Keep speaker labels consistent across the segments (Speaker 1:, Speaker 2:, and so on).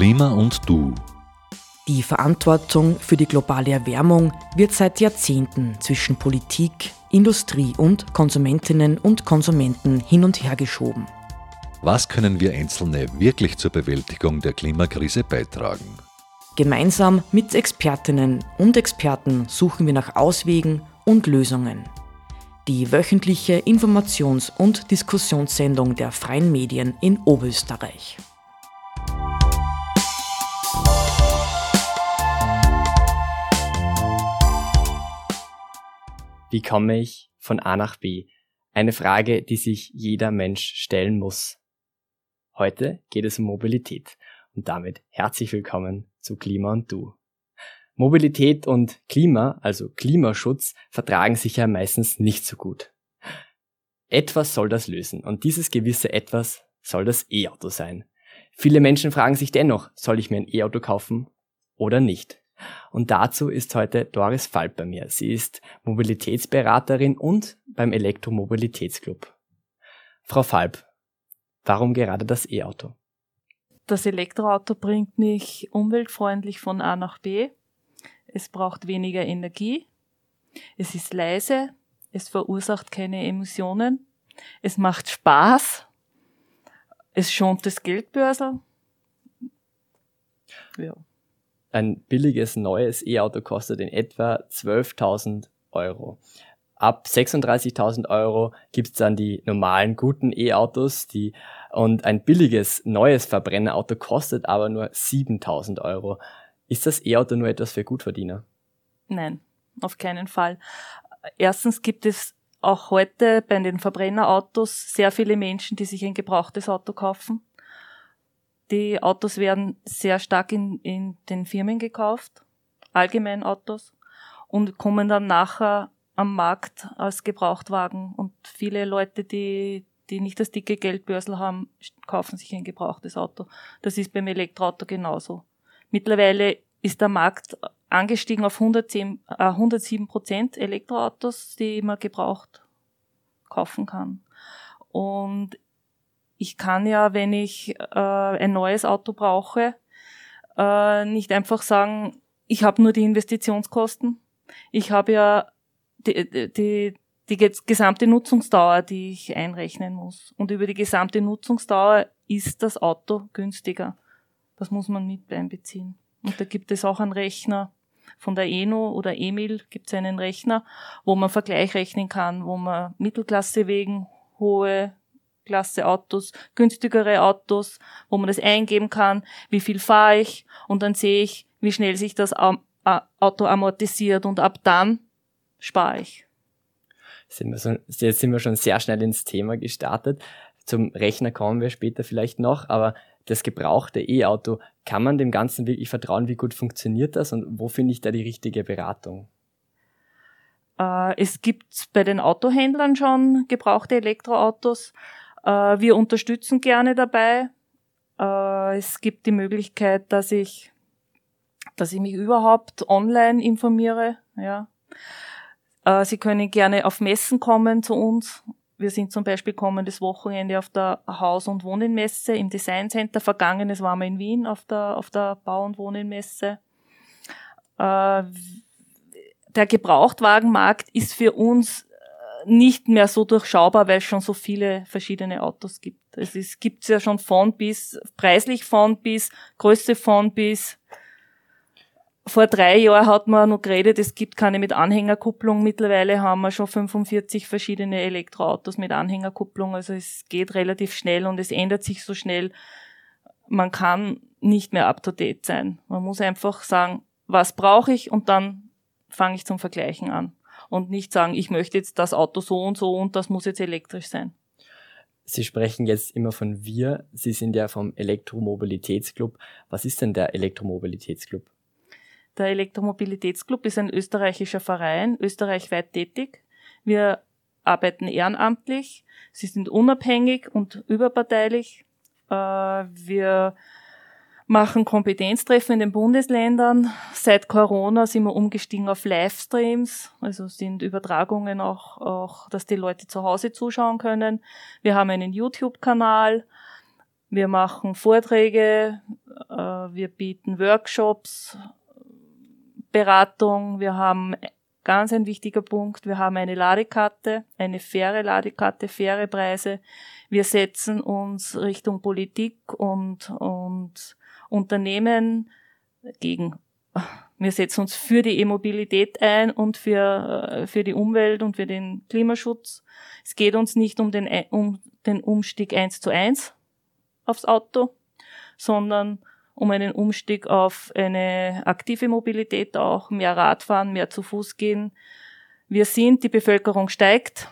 Speaker 1: Klima und Du.
Speaker 2: Die Verantwortung für die globale Erwärmung wird seit Jahrzehnten zwischen Politik, Industrie und Konsumentinnen und Konsumenten hin und her geschoben.
Speaker 1: Was können wir Einzelne wirklich zur Bewältigung der Klimakrise beitragen?
Speaker 2: Gemeinsam mit Expertinnen und Experten suchen wir nach Auswegen und Lösungen. Die wöchentliche Informations- und Diskussionssendung der freien Medien in Oberösterreich.
Speaker 3: Wie komme ich von A nach B? Eine Frage, die sich jeder Mensch stellen muss. Heute geht es um Mobilität und damit herzlich willkommen zu Klima und Du. Mobilität und Klima, also Klimaschutz, vertragen sich ja meistens nicht so gut. Etwas soll das lösen und dieses gewisse Etwas soll das E-Auto sein. Viele Menschen fragen sich dennoch, soll ich mir ein E-Auto kaufen oder nicht? Und dazu ist heute Doris Falb bei mir. Sie ist Mobilitätsberaterin und beim Elektromobilitätsclub. Frau Falb, warum gerade das E-Auto?
Speaker 4: Das Elektroauto bringt mich umweltfreundlich von A nach B. Es braucht weniger Energie. Es ist leise. Es verursacht keine Emissionen. Es macht Spaß. Es schont das Geldbörsel.
Speaker 3: Ja. Ein billiges neues E-Auto kostet in etwa 12.000 Euro. Ab 36.000 Euro gibt's dann die normalen guten E-Autos, die und ein billiges neues Verbrennerauto kostet aber nur 7.000 Euro. Ist das E-Auto nur etwas für Gutverdiener?
Speaker 4: Nein, auf keinen Fall. Erstens gibt es auch heute bei den Verbrennerautos sehr viele Menschen, die sich ein gebrauchtes Auto kaufen. Die Autos werden sehr stark in, in den Firmen gekauft, allgemein Autos, und kommen dann nachher am Markt als Gebrauchtwagen. Und viele Leute, die, die nicht das dicke Geldbörsel haben, kaufen sich ein gebrauchtes Auto. Das ist beim Elektroauto genauso. Mittlerweile ist der Markt angestiegen auf 110, äh, 107 Prozent Elektroautos, die man gebraucht kaufen kann. Und ich kann ja, wenn ich äh, ein neues Auto brauche, äh, nicht einfach sagen, ich habe nur die Investitionskosten. Ich habe ja die, die, die gesamte Nutzungsdauer, die ich einrechnen muss. Und über die gesamte Nutzungsdauer ist das Auto günstiger. Das muss man mit einbeziehen. Und da gibt es auch einen Rechner von der Eno oder Emil gibt es einen Rechner, wo man Vergleich rechnen kann, wo man Mittelklasse wegen hohe Klasse Autos, günstigere Autos, wo man das eingeben kann, wie viel fahre ich und dann sehe ich, wie schnell sich das Auto amortisiert und ab dann spare ich.
Speaker 3: Sind jetzt sind wir schon sehr schnell ins Thema gestartet. Zum Rechner kommen wir später vielleicht noch, aber das gebrauchte E-Auto, kann man dem Ganzen wirklich vertrauen? Wie gut funktioniert das und wo finde ich da die richtige Beratung?
Speaker 4: Äh, es gibt bei den Autohändlern schon gebrauchte Elektroautos. Äh, wir unterstützen gerne dabei. Äh, es gibt die Möglichkeit, dass ich, dass ich mich überhaupt online informiere. Ja. Sie können gerne auf Messen kommen zu uns wir sind zum Beispiel kommendes Wochenende auf der Haus- und Wohnenmesse im Design Center. Vergangenes waren wir in Wien auf der, auf der Bau- und Wohnenmesse. Äh, der Gebrauchtwagenmarkt ist für uns äh, nicht mehr so durchschaubar, weil es schon so viele verschiedene Autos gibt. Es ist, gibt's ja schon von bis, preislich von bis, Größe von bis, vor drei Jahren hat man noch geredet, es gibt keine mit Anhängerkupplung. Mittlerweile haben wir schon 45 verschiedene Elektroautos mit Anhängerkupplung. Also es geht relativ schnell und es ändert sich so schnell. Man kann nicht mehr up to date sein. Man muss einfach sagen, was brauche ich und dann fange ich zum Vergleichen an. Und nicht sagen, ich möchte jetzt das Auto so und so und das muss jetzt elektrisch sein.
Speaker 3: Sie sprechen jetzt immer von wir. Sie sind ja vom Elektromobilitätsclub. Was ist denn der Elektromobilitätsclub?
Speaker 4: Der Elektromobilitätsclub ist ein österreichischer Verein, österreichweit tätig. Wir arbeiten ehrenamtlich, sie sind unabhängig und überparteilich. Äh, wir machen Kompetenztreffen in den Bundesländern. Seit Corona sind wir umgestiegen auf Livestreams, also sind Übertragungen auch, auch, dass die Leute zu Hause zuschauen können. Wir haben einen YouTube-Kanal. Wir machen Vorträge Äh, wir bieten Workshops, Beratung. Wir haben ganz ein wichtiger Punkt. Wir haben eine Ladekarte, eine faire Ladekarte, faire Preise. Wir setzen uns Richtung Politik und, und Unternehmen gegen wir setzen uns für die E-Mobilität ein und für, äh, für die Umwelt und für den Klimaschutz. Es geht uns nicht um den, um den Umstieg eins zu eins aufs Auto, sondern um einen Umstieg auf eine aktive Mobilität auch, mehr Radfahren, mehr zu Fuß gehen. Wir sind, die Bevölkerung steigt,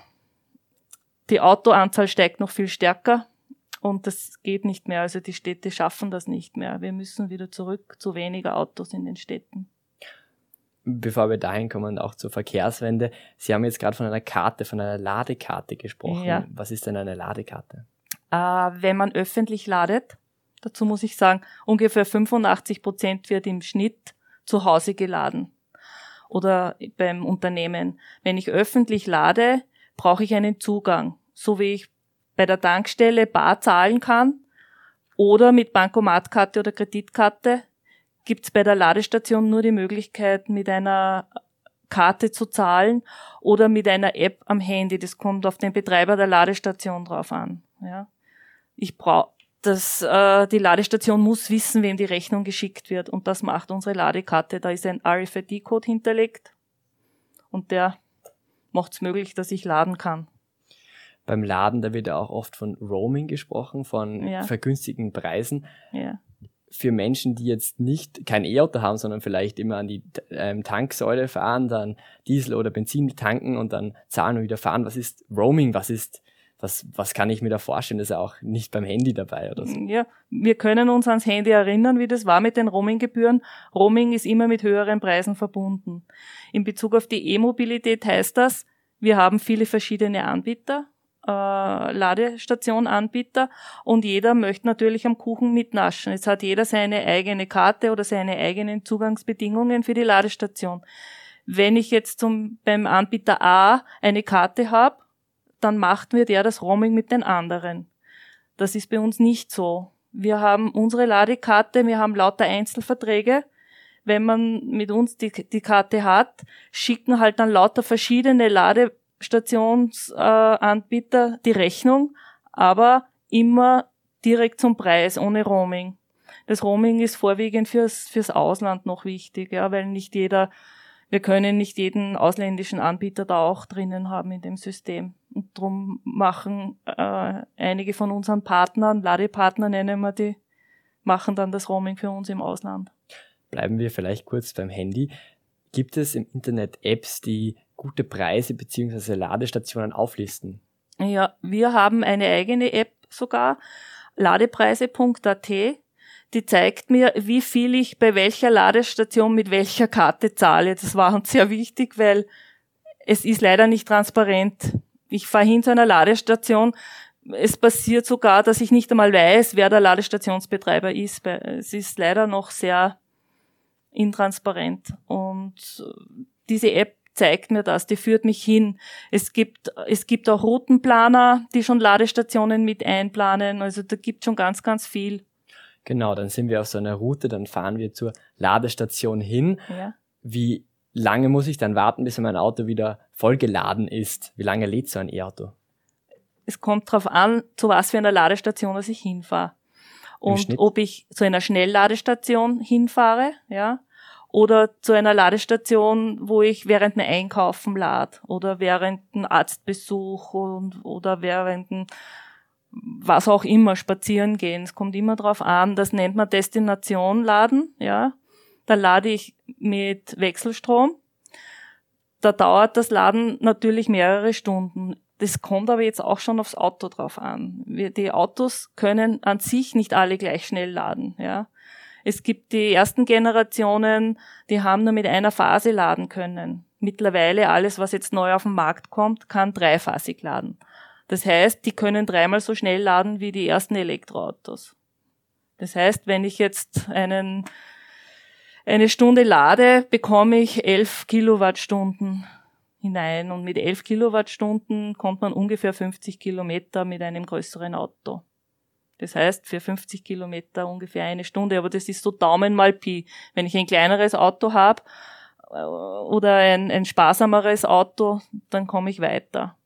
Speaker 4: die Autoanzahl steigt noch viel stärker und das geht nicht mehr. Also die Städte schaffen das nicht mehr. Wir müssen wieder zurück zu weniger Autos in den Städten
Speaker 3: bevor wir dahin kommen, auch zur Verkehrswende. Sie haben jetzt gerade von einer Karte, von einer Ladekarte gesprochen. Ja. Was ist denn eine Ladekarte?
Speaker 4: Äh, wenn man öffentlich ladet, dazu muss ich sagen, ungefähr 85 Prozent wird im Schnitt zu Hause geladen oder beim Unternehmen. Wenn ich öffentlich lade, brauche ich einen Zugang, so wie ich bei der Tankstelle bar zahlen kann oder mit Bankomatkarte oder Kreditkarte gibt es bei der Ladestation nur die Möglichkeit, mit einer Karte zu zahlen oder mit einer App am Handy. Das kommt auf den Betreiber der Ladestation drauf an. Ja. Ich brauche das, äh, die Ladestation muss wissen, wem die Rechnung geschickt wird. Und das macht unsere Ladekarte. Da ist ein RFID-Code hinterlegt und der macht es möglich, dass ich laden kann.
Speaker 3: Beim Laden, da wird ja auch oft von Roaming gesprochen, von ja. vergünstigten Preisen. Ja für Menschen, die jetzt nicht kein E-Auto haben, sondern vielleicht immer an die ähm, Tanksäule fahren, dann Diesel oder Benzin tanken und dann zahlen und wieder fahren. Was ist Roaming? Was ist was, was kann ich mir da vorstellen? Das ist ja auch nicht beim Handy dabei oder so.
Speaker 4: Ja, wir können uns ans Handy erinnern, wie das war mit den Roaminggebühren. Roaming ist immer mit höheren Preisen verbunden. In Bezug auf die E-Mobilität heißt das, wir haben viele verschiedene Anbieter äh, Ladestationanbieter und jeder möchte natürlich am Kuchen mitnaschen. Jetzt hat jeder seine eigene Karte oder seine eigenen Zugangsbedingungen für die Ladestation. Wenn ich jetzt zum, beim Anbieter A eine Karte habe, dann macht mir der das Roaming mit den anderen. Das ist bei uns nicht so. Wir haben unsere Ladekarte, wir haben lauter Einzelverträge. Wenn man mit uns die, die Karte hat, schicken halt dann lauter verschiedene Lade Stationsanbieter äh, die Rechnung, aber immer direkt zum Preis, ohne Roaming. Das Roaming ist vorwiegend fürs, fürs Ausland noch wichtig, ja, weil nicht jeder, wir können nicht jeden ausländischen Anbieter da auch drinnen haben in dem System. Und darum machen äh, einige von unseren Partnern, Ladepartner nennen wir die, machen dann das Roaming für uns im Ausland.
Speaker 3: Bleiben wir vielleicht kurz beim Handy. Gibt es im Internet Apps, die gute Preise beziehungsweise Ladestationen auflisten?
Speaker 4: Ja, wir haben eine eigene App sogar, ladepreise.at. Die zeigt mir, wie viel ich bei welcher Ladestation mit welcher Karte zahle. Das war uns sehr wichtig, weil es ist leider nicht transparent. Ich fahre hin zu einer Ladestation. Es passiert sogar, dass ich nicht einmal weiß, wer der Ladestationsbetreiber ist. Es ist leider noch sehr intransparent. Und diese App zeigt mir das, die führt mich hin. Es gibt, es gibt auch Routenplaner, die schon Ladestationen mit einplanen. Also da gibt schon ganz, ganz viel.
Speaker 3: Genau, dann sind wir auf so einer Route, dann fahren wir zur Ladestation hin. Ja. Wie lange muss ich dann warten, bis mein Auto wieder vollgeladen ist? Wie lange lädt so ein E-Auto?
Speaker 4: Es kommt darauf an, zu was für einer Ladestation ich hinfahre. Und ob ich zu einer Schnellladestation hinfahre, ja, oder zu einer Ladestation, wo ich während einem Einkaufen lad oder während einem Arztbesuch und, oder während einem was auch immer spazieren gehen. Es kommt immer drauf an. Das nennt man Destination laden, ja. Da lade ich mit Wechselstrom. Da dauert das Laden natürlich mehrere Stunden. Das kommt aber jetzt auch schon aufs Auto drauf an. Die Autos können an sich nicht alle gleich schnell laden, ja. Es gibt die ersten Generationen, die haben nur mit einer Phase laden können. Mittlerweile alles, was jetzt neu auf den Markt kommt, kann dreiphasig laden. Das heißt, die können dreimal so schnell laden wie die ersten Elektroautos. Das heißt, wenn ich jetzt einen, eine Stunde lade, bekomme ich elf Kilowattstunden hinein und mit elf Kilowattstunden kommt man ungefähr 50 Kilometer mit einem größeren Auto. Das heißt, für 50 Kilometer ungefähr eine Stunde. Aber das ist so Daumen mal Pi. Wenn ich ein kleineres Auto habe äh, oder ein, ein sparsameres Auto, dann komme ich weiter.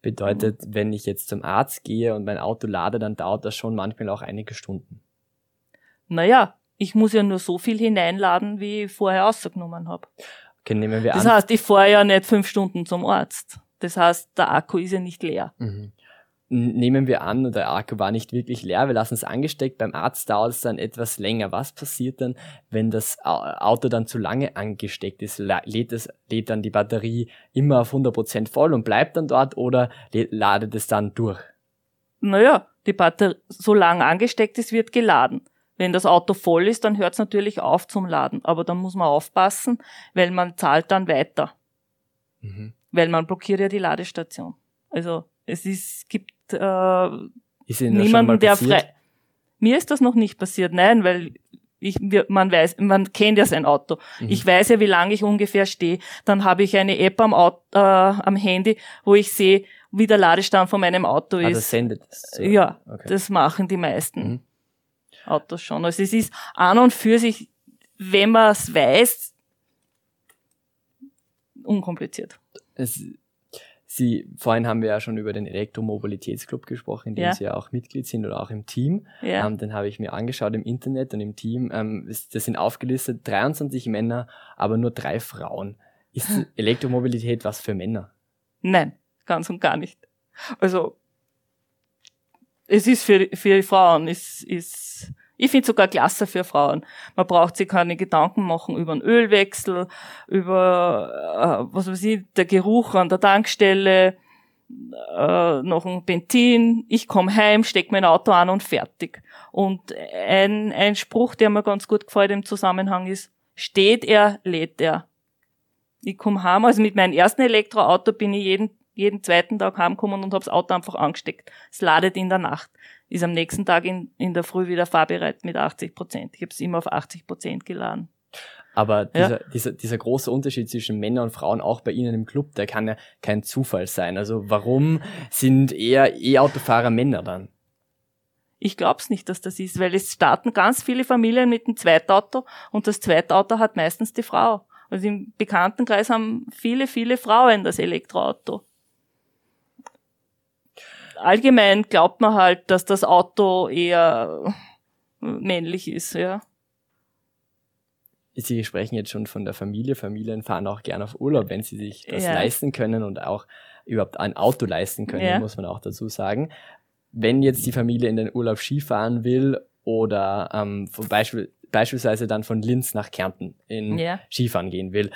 Speaker 3: Bedeutet, wenn ich jetzt zum Arzt gehe und mein Auto lade, dann dauert das schon manchmal auch einige Stunden.
Speaker 4: Naja, ich muss ja nur so viel hineinladen, wie ich vorher ausgenommen habe.
Speaker 3: Okay, nehmen wir
Speaker 4: Das
Speaker 3: an.
Speaker 4: heißt, ich fahre ja nicht fünf Stunden zum Arzt. Das heißt, der Akku ist ja nicht leer.
Speaker 3: Mhm. Nehmen wir an, der Akku war nicht wirklich leer, wir lassen es angesteckt, beim Arzt dauert es dann etwas länger. Was passiert dann, wenn das Au- Auto dann zu lange angesteckt ist? Lädt, es, lädt dann die Batterie immer auf 100% voll und bleibt dann dort oder ladet es dann durch?
Speaker 4: Naja, die Batterie, solange angesteckt ist, wird geladen. Wenn das Auto voll ist, dann hört es natürlich auf zum Laden. Aber dann muss man aufpassen, weil man zahlt dann weiter.
Speaker 3: Mhm.
Speaker 4: Weil man blockiert ja die Ladestation. Also es ist, gibt äh,
Speaker 3: Ist schon mal
Speaker 4: niemanden, der frei. Mir ist das noch nicht passiert, nein, weil ich, man weiß, man kennt ja sein Auto.
Speaker 3: Mhm.
Speaker 4: Ich weiß ja, wie lange ich ungefähr stehe. Dann habe ich eine App am, Auto, äh, am Handy, wo ich sehe, wie der Ladestand von meinem Auto
Speaker 3: Ah, das
Speaker 4: ist.
Speaker 3: sendet so.
Speaker 4: Ja,
Speaker 3: Okay.
Speaker 4: das machen die meisten
Speaker 3: Mhm.
Speaker 4: Autos schon. Also es ist an und für sich, wenn man es weiß, unkompliziert.
Speaker 3: Es, Sie, vorhin haben wir ja schon über den Elektromobilitätsclub gesprochen, in dem
Speaker 4: Ja.
Speaker 3: Sie ja auch Mitglied sind oder auch im Team.
Speaker 4: Ja.
Speaker 3: Ähm, den habe ich mir angeschaut im Internet und im Team. Ähm, das sind aufgelistet 23 Männer, aber nur drei Frauen. Ist Elektromobilität was für Männer?
Speaker 4: Nein, ganz und gar nicht. Also es ist für, für Frauen, es ist, ich finde sogar klasse für Frauen. Man braucht sich keine Gedanken machen über einen Ölwechsel, über, äh, was weiß ich, der Geruch an der Tankstelle, äh, noch ein Benzin. Ich komme heim, steck mein Auto an und fertig. Und ein, ein Spruch, der mir ganz gut gefällt im Zusammenhang ist, steht er, lädt er. Ich komme heim, also mit meinem ersten Elektroauto bin ich jeden, jeden zweiten Tag heimgekommen und habe das Auto einfach angesteckt. Es ladet in der Nacht. Ist am nächsten Tag in, in der Früh wieder fahrbereit mit 80 Prozent. Ich habe es immer auf 80 Prozent geladen.
Speaker 3: Aber
Speaker 4: Ja.
Speaker 3: dieser, dieser, dieser große Unterschied zwischen Männern und Frauen, auch bei Ihnen im Club, der kann ja kein Zufall sein. Also warum sind eher E-Autofahrer Männer dann?
Speaker 4: Ich glaub's nicht, dass das ist, weil es starten ganz viele Familien mit dem Zweitauto und das Zweitauto hat meistens die Frau. Also im Bekanntenkreis haben viele, viele Frauen das Elektroauto. Allgemein glaubt man halt, dass das Auto eher männlich ist, ja.
Speaker 3: Sie sprechen jetzt schon von der Familie. Familien fahren auch gerne auf Urlaub, wenn sie sich das
Speaker 4: Ja.
Speaker 3: leisten können und auch überhaupt ein Auto leisten können,
Speaker 4: Ja.
Speaker 3: muss man auch dazu sagen. Wenn jetzt die Familie in den Urlaub Skifahren will oder ähm, vom Beispiel, beispielsweise dann von Linz nach Kärnten in
Speaker 4: Ja.
Speaker 3: Skifahren gehen will,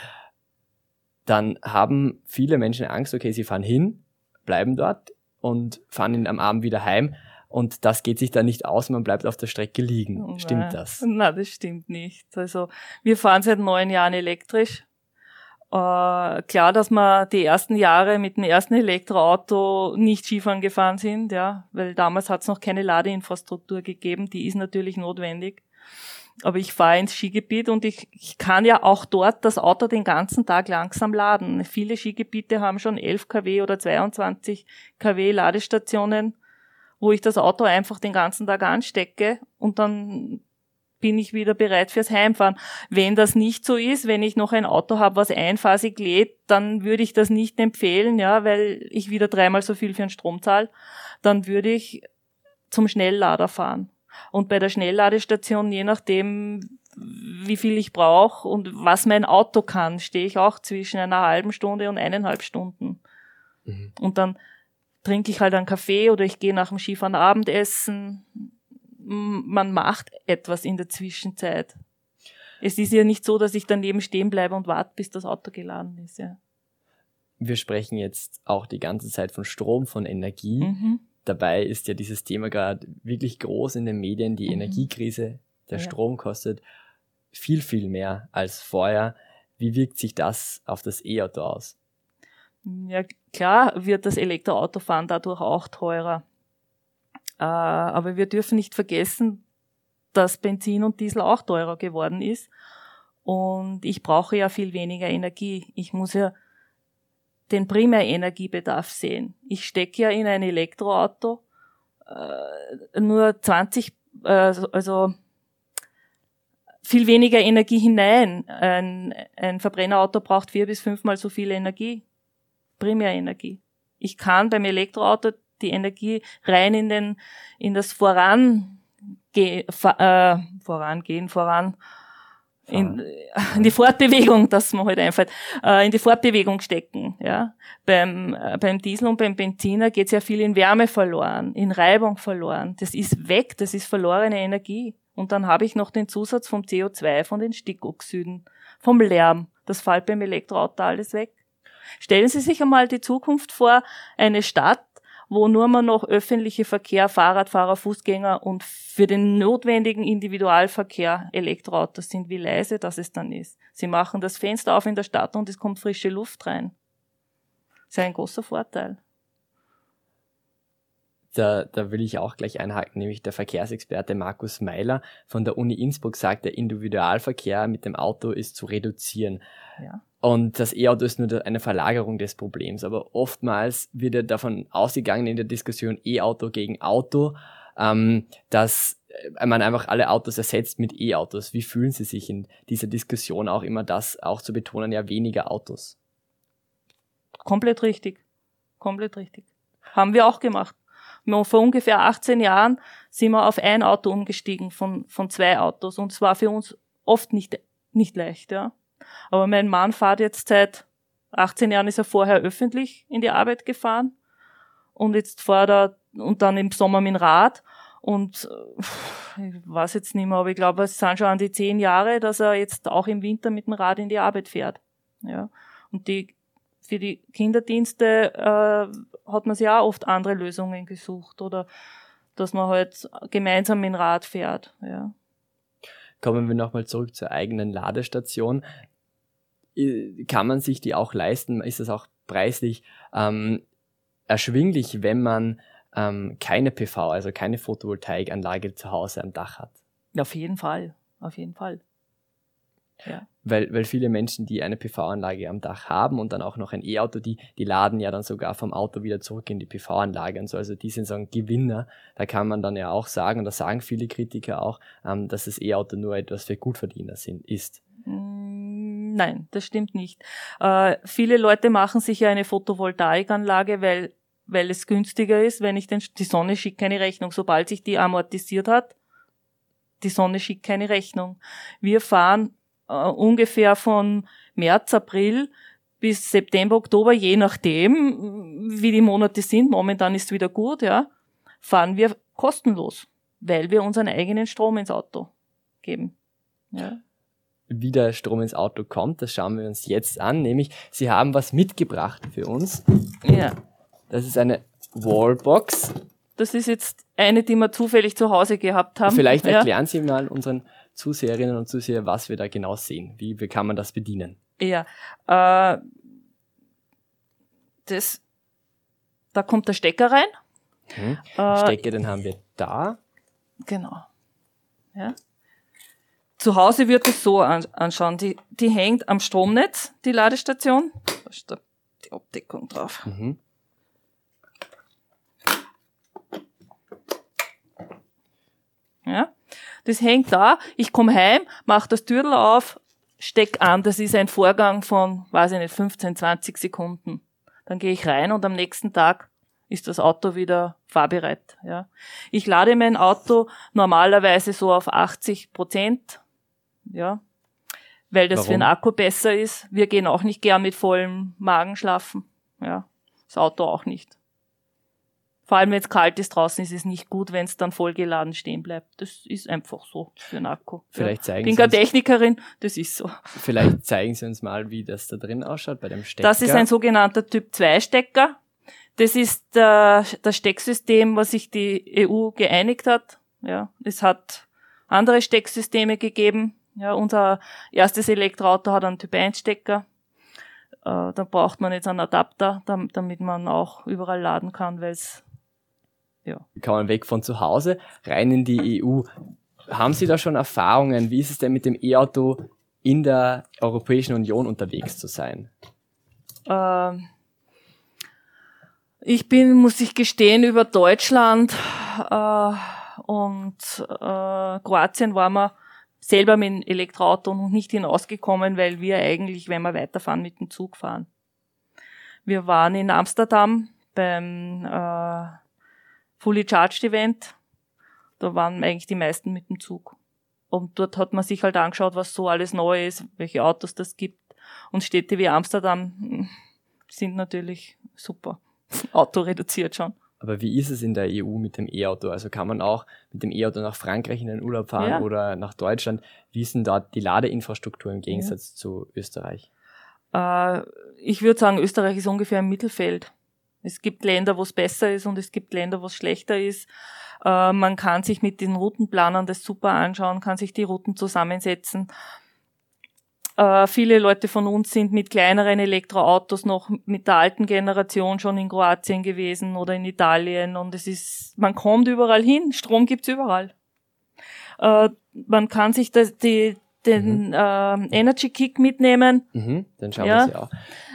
Speaker 3: dann haben viele Menschen Angst, okay, sie fahren hin, bleiben dort und fahren ihn am Abend wieder heim und das geht sich dann nicht aus, man bleibt auf der Strecke liegen.
Speaker 4: Nein.
Speaker 3: Stimmt das?
Speaker 4: Na, das stimmt nicht. Also wir fahren seit neun Jahren elektrisch. Äh, klar, dass wir die ersten Jahre mit dem ersten Elektroauto nicht Skifahren gefahren sind, ja, weil damals hat es noch keine Ladeinfrastruktur gegeben, die ist natürlich notwendig. Aber ich fahre ins Skigebiet und ich, ich kann ja auch dort das Auto den ganzen Tag langsam laden. Viele Skigebiete haben schon 11 kW oder 22 kW Ladestationen, wo ich das Auto einfach den ganzen Tag anstecke und dann bin ich wieder bereit fürs Heimfahren. Wenn das nicht so ist, wenn ich noch ein Auto habe, was einphasig lädt, dann würde ich das nicht empfehlen, ja, weil ich wieder dreimal so viel für den Strom zahle. Dann würde ich zum Schnelllader fahren. Und bei der Schnellladestation, je nachdem, wie viel ich brauche und was mein Auto kann, stehe ich auch zwischen einer halben Stunde und eineinhalb Stunden.
Speaker 3: Mhm.
Speaker 4: Und dann trinke ich halt einen Kaffee oder ich gehe nach dem Skifahren Abendessen. Man macht etwas in der Zwischenzeit. Es ist ja nicht so, dass ich daneben stehen bleibe und warte, bis das Auto geladen ist. Ja.
Speaker 3: Wir sprechen jetzt auch die ganze Zeit von Strom, von Energie.
Speaker 4: Mhm.
Speaker 3: Dabei ist ja dieses Thema gerade wirklich groß in den Medien, die
Speaker 4: Mhm.
Speaker 3: Energiekrise. Der
Speaker 4: Ja.
Speaker 3: Strom kostet viel, viel mehr als vorher. Wie wirkt sich das auf das E-Auto aus?
Speaker 4: Ja, klar wird das Elektroautofahren dadurch auch teurer. Äh, aber wir dürfen nicht vergessen, dass Benzin und Diesel auch teurer geworden ist. Und ich brauche ja viel weniger Energie. Ich muss ja den Primärenergiebedarf sehen. Ich stecke ja in ein Elektroauto. Äh, nur 20, äh, also viel weniger Energie hinein. Ein, ein Verbrennerauto braucht vier bis fünfmal so viel Energie, Primärenergie. Ich kann beim Elektroauto die Energie rein in den in das Voran ge, äh, vorangehen, voran in, in die Fortbewegung, dass man halt einfach äh, in die Fortbewegung stecken. Ja, beim äh, beim Diesel und beim Benziner geht sehr viel in Wärme verloren, in Reibung verloren. Das ist weg, das ist verlorene Energie. Und dann habe ich noch den Zusatz vom CO2, von den Stickoxiden, vom Lärm. Das fällt beim Elektroauto alles weg. Stellen Sie sich einmal die Zukunft vor, eine Stadt, wo nur mal noch öffentliche Verkehr, Fahrradfahrer, Fußgänger und für den notwendigen Individualverkehr Elektroautos sind, wie leise das es dann ist. Sie machen das Fenster auf in der Stadt und es kommt frische Luft rein. Das ist ein großer Vorteil.
Speaker 3: Da, da will ich auch gleich einhaken, nämlich der Verkehrsexperte Markus Meiler von der Uni Innsbruck sagt, der Individualverkehr mit dem Auto ist zu reduzieren. Ja. Und das E-Auto ist nur eine Verlagerung des Problems. Aber oftmals wird ja davon ausgegangen in der Diskussion E-Auto gegen Auto, ähm, dass äh, man einfach alle Autos ersetzt mit E-Autos. Wie fühlen Sie sich in dieser Diskussion auch immer das auch zu betonen, ja weniger Autos?
Speaker 4: Komplett richtig. Komplett richtig. Haben wir auch gemacht. Vor ungefähr 18 Jahren sind wir auf ein Auto umgestiegen von, von zwei Autos und es war für uns oft nicht, nicht leicht, ja. Aber mein Mann fährt jetzt seit 18 Jahren ist er vorher öffentlich in die Arbeit gefahren und jetzt fährt er und dann im Sommer mit dem Rad und äh, ich weiß jetzt nicht mehr, aber ich glaube, es sind schon an die zehn Jahre, dass er jetzt auch im Winter mit dem Rad in die Arbeit fährt. Ja. Und die, für die Kinderdienste äh, hat man sich auch oft andere Lösungen gesucht oder dass man halt gemeinsam mit dem Rad fährt. Ja.
Speaker 3: Kommen wir nochmal zurück zur eigenen Ladestation. Kann man sich die auch leisten? Ist das auch preislich ähm, erschwinglich, wenn man ähm, keine PV, also keine Photovoltaikanlage zu Hause am Dach hat?
Speaker 4: Auf jeden Fall, auf jeden Fall.
Speaker 3: Ja. Weil, weil viele Menschen, die eine PV-Anlage am Dach haben und dann auch noch ein E-Auto, die, die laden ja dann sogar vom Auto wieder zurück in die PV-Anlage und so. Also die sind so ein Gewinner. Da kann man dann ja auch sagen, und das sagen viele Kritiker auch, ähm, dass das E-Auto nur etwas für Gutverdiener sind, ist.
Speaker 4: Mm, nein, das stimmt nicht. Äh, viele Leute machen sich ja eine Photovoltaikanlage, weil, weil es günstiger ist, wenn ich den, die Sonne schickt keine Rechnung. Sobald sich die amortisiert hat, die Sonne schickt keine Rechnung. Wir fahren äh, ungefähr von März, April bis September, Oktober, je nachdem, wie die Monate sind, momentan ist es wieder gut, ja, fahren wir kostenlos, weil wir unseren eigenen Strom ins Auto geben. Ja.
Speaker 3: Wie der Strom ins Auto kommt, das schauen wir uns jetzt an, nämlich Sie haben was mitgebracht für uns.
Speaker 4: Ja.
Speaker 3: Das ist eine Wallbox.
Speaker 4: Das ist jetzt eine, die wir zufällig zu Hause gehabt haben.
Speaker 3: Vielleicht erklären ja. Sie mal unseren Zuseherinnen und Zuseher, was wir da genau sehen. Wie, wie kann man das bedienen?
Speaker 4: Ja, äh, das, da kommt der Stecker rein.
Speaker 3: Hm. Äh, Stecker, den haben wir da.
Speaker 4: Genau. Ja. Zu Hause wird es so anschauen. Die, die hängt am Stromnetz, die Ladestation. Da ist da die Abdeckung drauf. Mhm. Ja. Das hängt da. Ich komme heim, mache das Türl auf, steck an. Das ist ein Vorgang von, weiß ich nicht, 15, 20 Sekunden. Dann gehe ich rein und am nächsten Tag ist das Auto wieder fahrbereit. Ja. Ich lade mein Auto normalerweise so auf 80 Prozent, ja, weil das Warum? für den Akku besser ist. Wir gehen auch nicht gern mit vollem Magen schlafen. Ja, das Auto auch nicht. Vor allem, wenn es kalt ist draußen, ist es nicht gut, wenn es dann vollgeladen stehen bleibt. Das ist einfach so für einen Akku.
Speaker 3: Vielleicht zeigen
Speaker 4: Ich bin keine Technikerin, das ist so.
Speaker 3: Vielleicht zeigen Sie uns mal, wie das da drin ausschaut bei dem Stecker.
Speaker 4: Das ist ein sogenannter Typ 2 Stecker. Das ist äh, das Stecksystem, was sich die EU geeinigt hat. Ja, es hat andere Stecksysteme gegeben. Ja, unser erstes Elektroauto hat einen Typ 1 Stecker. Äh, da braucht man jetzt einen Adapter, damit man auch überall laden kann, weil es
Speaker 3: ja. Kann man weg von zu Hause, rein in die EU. Haben Sie da schon Erfahrungen? Wie ist es denn mit dem E-Auto in der Europäischen Union unterwegs zu sein?
Speaker 4: Ähm, ich bin, muss ich gestehen, über Deutschland äh, und äh, Kroatien waren wir selber mit dem Elektroauto noch nicht hinausgekommen, weil wir eigentlich, wenn wir weiterfahren, mit dem Zug fahren. Wir waren in Amsterdam beim äh, Fully Charged Event. Da waren eigentlich die meisten mit dem Zug. Und dort hat man sich halt angeschaut, was so alles neu ist, welche Autos das gibt. Und Städte wie Amsterdam hm, sind natürlich super. Auto reduziert schon.
Speaker 3: Aber wie ist es in der EU mit dem E-Auto? Also kann man auch mit dem E-Auto nach Frankreich in den Urlaub fahren ja. oder nach Deutschland? Wie ist denn da die Ladeinfrastruktur im Gegensatz ja. zu Österreich?
Speaker 4: Äh, ich würde sagen, Österreich ist ungefähr im Mittelfeld. Es gibt Länder, wo es besser ist und es gibt Länder, wo es schlechter ist. Äh, man kann sich mit den Routenplanern das super anschauen, kann sich die Routen zusammensetzen. Äh, viele Leute von uns sind mit kleineren Elektroautos noch mit der alten Generation schon in Kroatien gewesen oder in Italien und es ist, man kommt überall hin, Strom gibt's überall. Äh, man kann sich das, die, den mhm. äh, Energy Kick mitnehmen.
Speaker 3: Mhm, dann schauen ja. wir sie auch.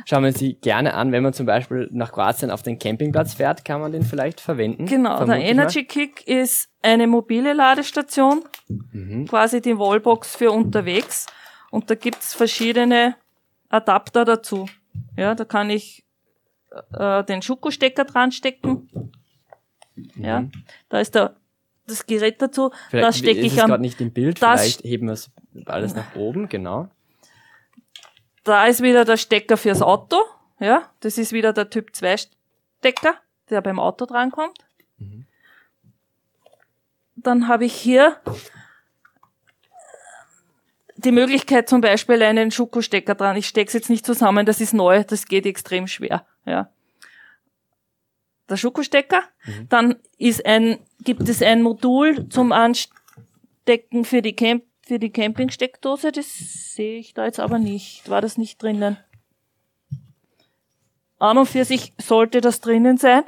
Speaker 3: Schauen wir sie gerne an, wenn man zum Beispiel nach Kroatien auf den Campingplatz fährt, kann man den vielleicht verwenden.
Speaker 4: Genau, der Energy Kick ist eine mobile Ladestation, mhm. quasi die Wallbox für unterwegs. Und da gibt's verschiedene Adapter dazu. Ja, da kann ich äh, den Schokostecker dran stecken. Ja, mhm. da ist der das Gerät dazu.
Speaker 3: Vielleicht das stecke ich am. gerade nicht im Bild. Vielleicht heben wir es alles nach oben, genau.
Speaker 4: Da ist wieder der Stecker fürs Auto. Ja, das ist wieder der Typ 2 Stecker, der beim Auto drankommt. Mhm. Dann habe ich hier die Möglichkeit zum Beispiel einen Schokostecker dran. Ich stecke es jetzt nicht zusammen, das ist neu, das geht extrem schwer. Ja. Der Schokostecker. Mhm. Dann ist ein, gibt es ein Modul zum Anstecken für die Camp für die Campingsteckdose, das sehe ich da jetzt aber nicht. War das nicht drinnen? An und für sich sollte das drinnen sein.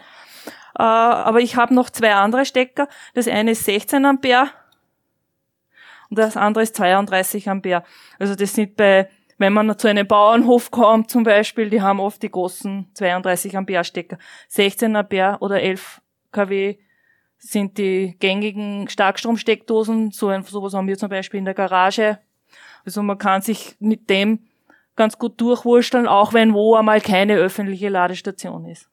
Speaker 4: Äh, aber ich habe noch zwei andere Stecker. Das eine ist 16 Ampere und das andere ist 32 Ampere. Also das sind bei, wenn man zu einem Bauernhof kommt zum Beispiel, die haben oft die großen 32 Ampere Stecker. 16 Ampere oder 11 kW sind die gängigen Starkstromsteckdosen. So ein, haben wir zum Beispiel in der Garage. Also man kann sich mit dem ganz gut durchwursteln, auch wenn wo einmal keine öffentliche Ladestation ist.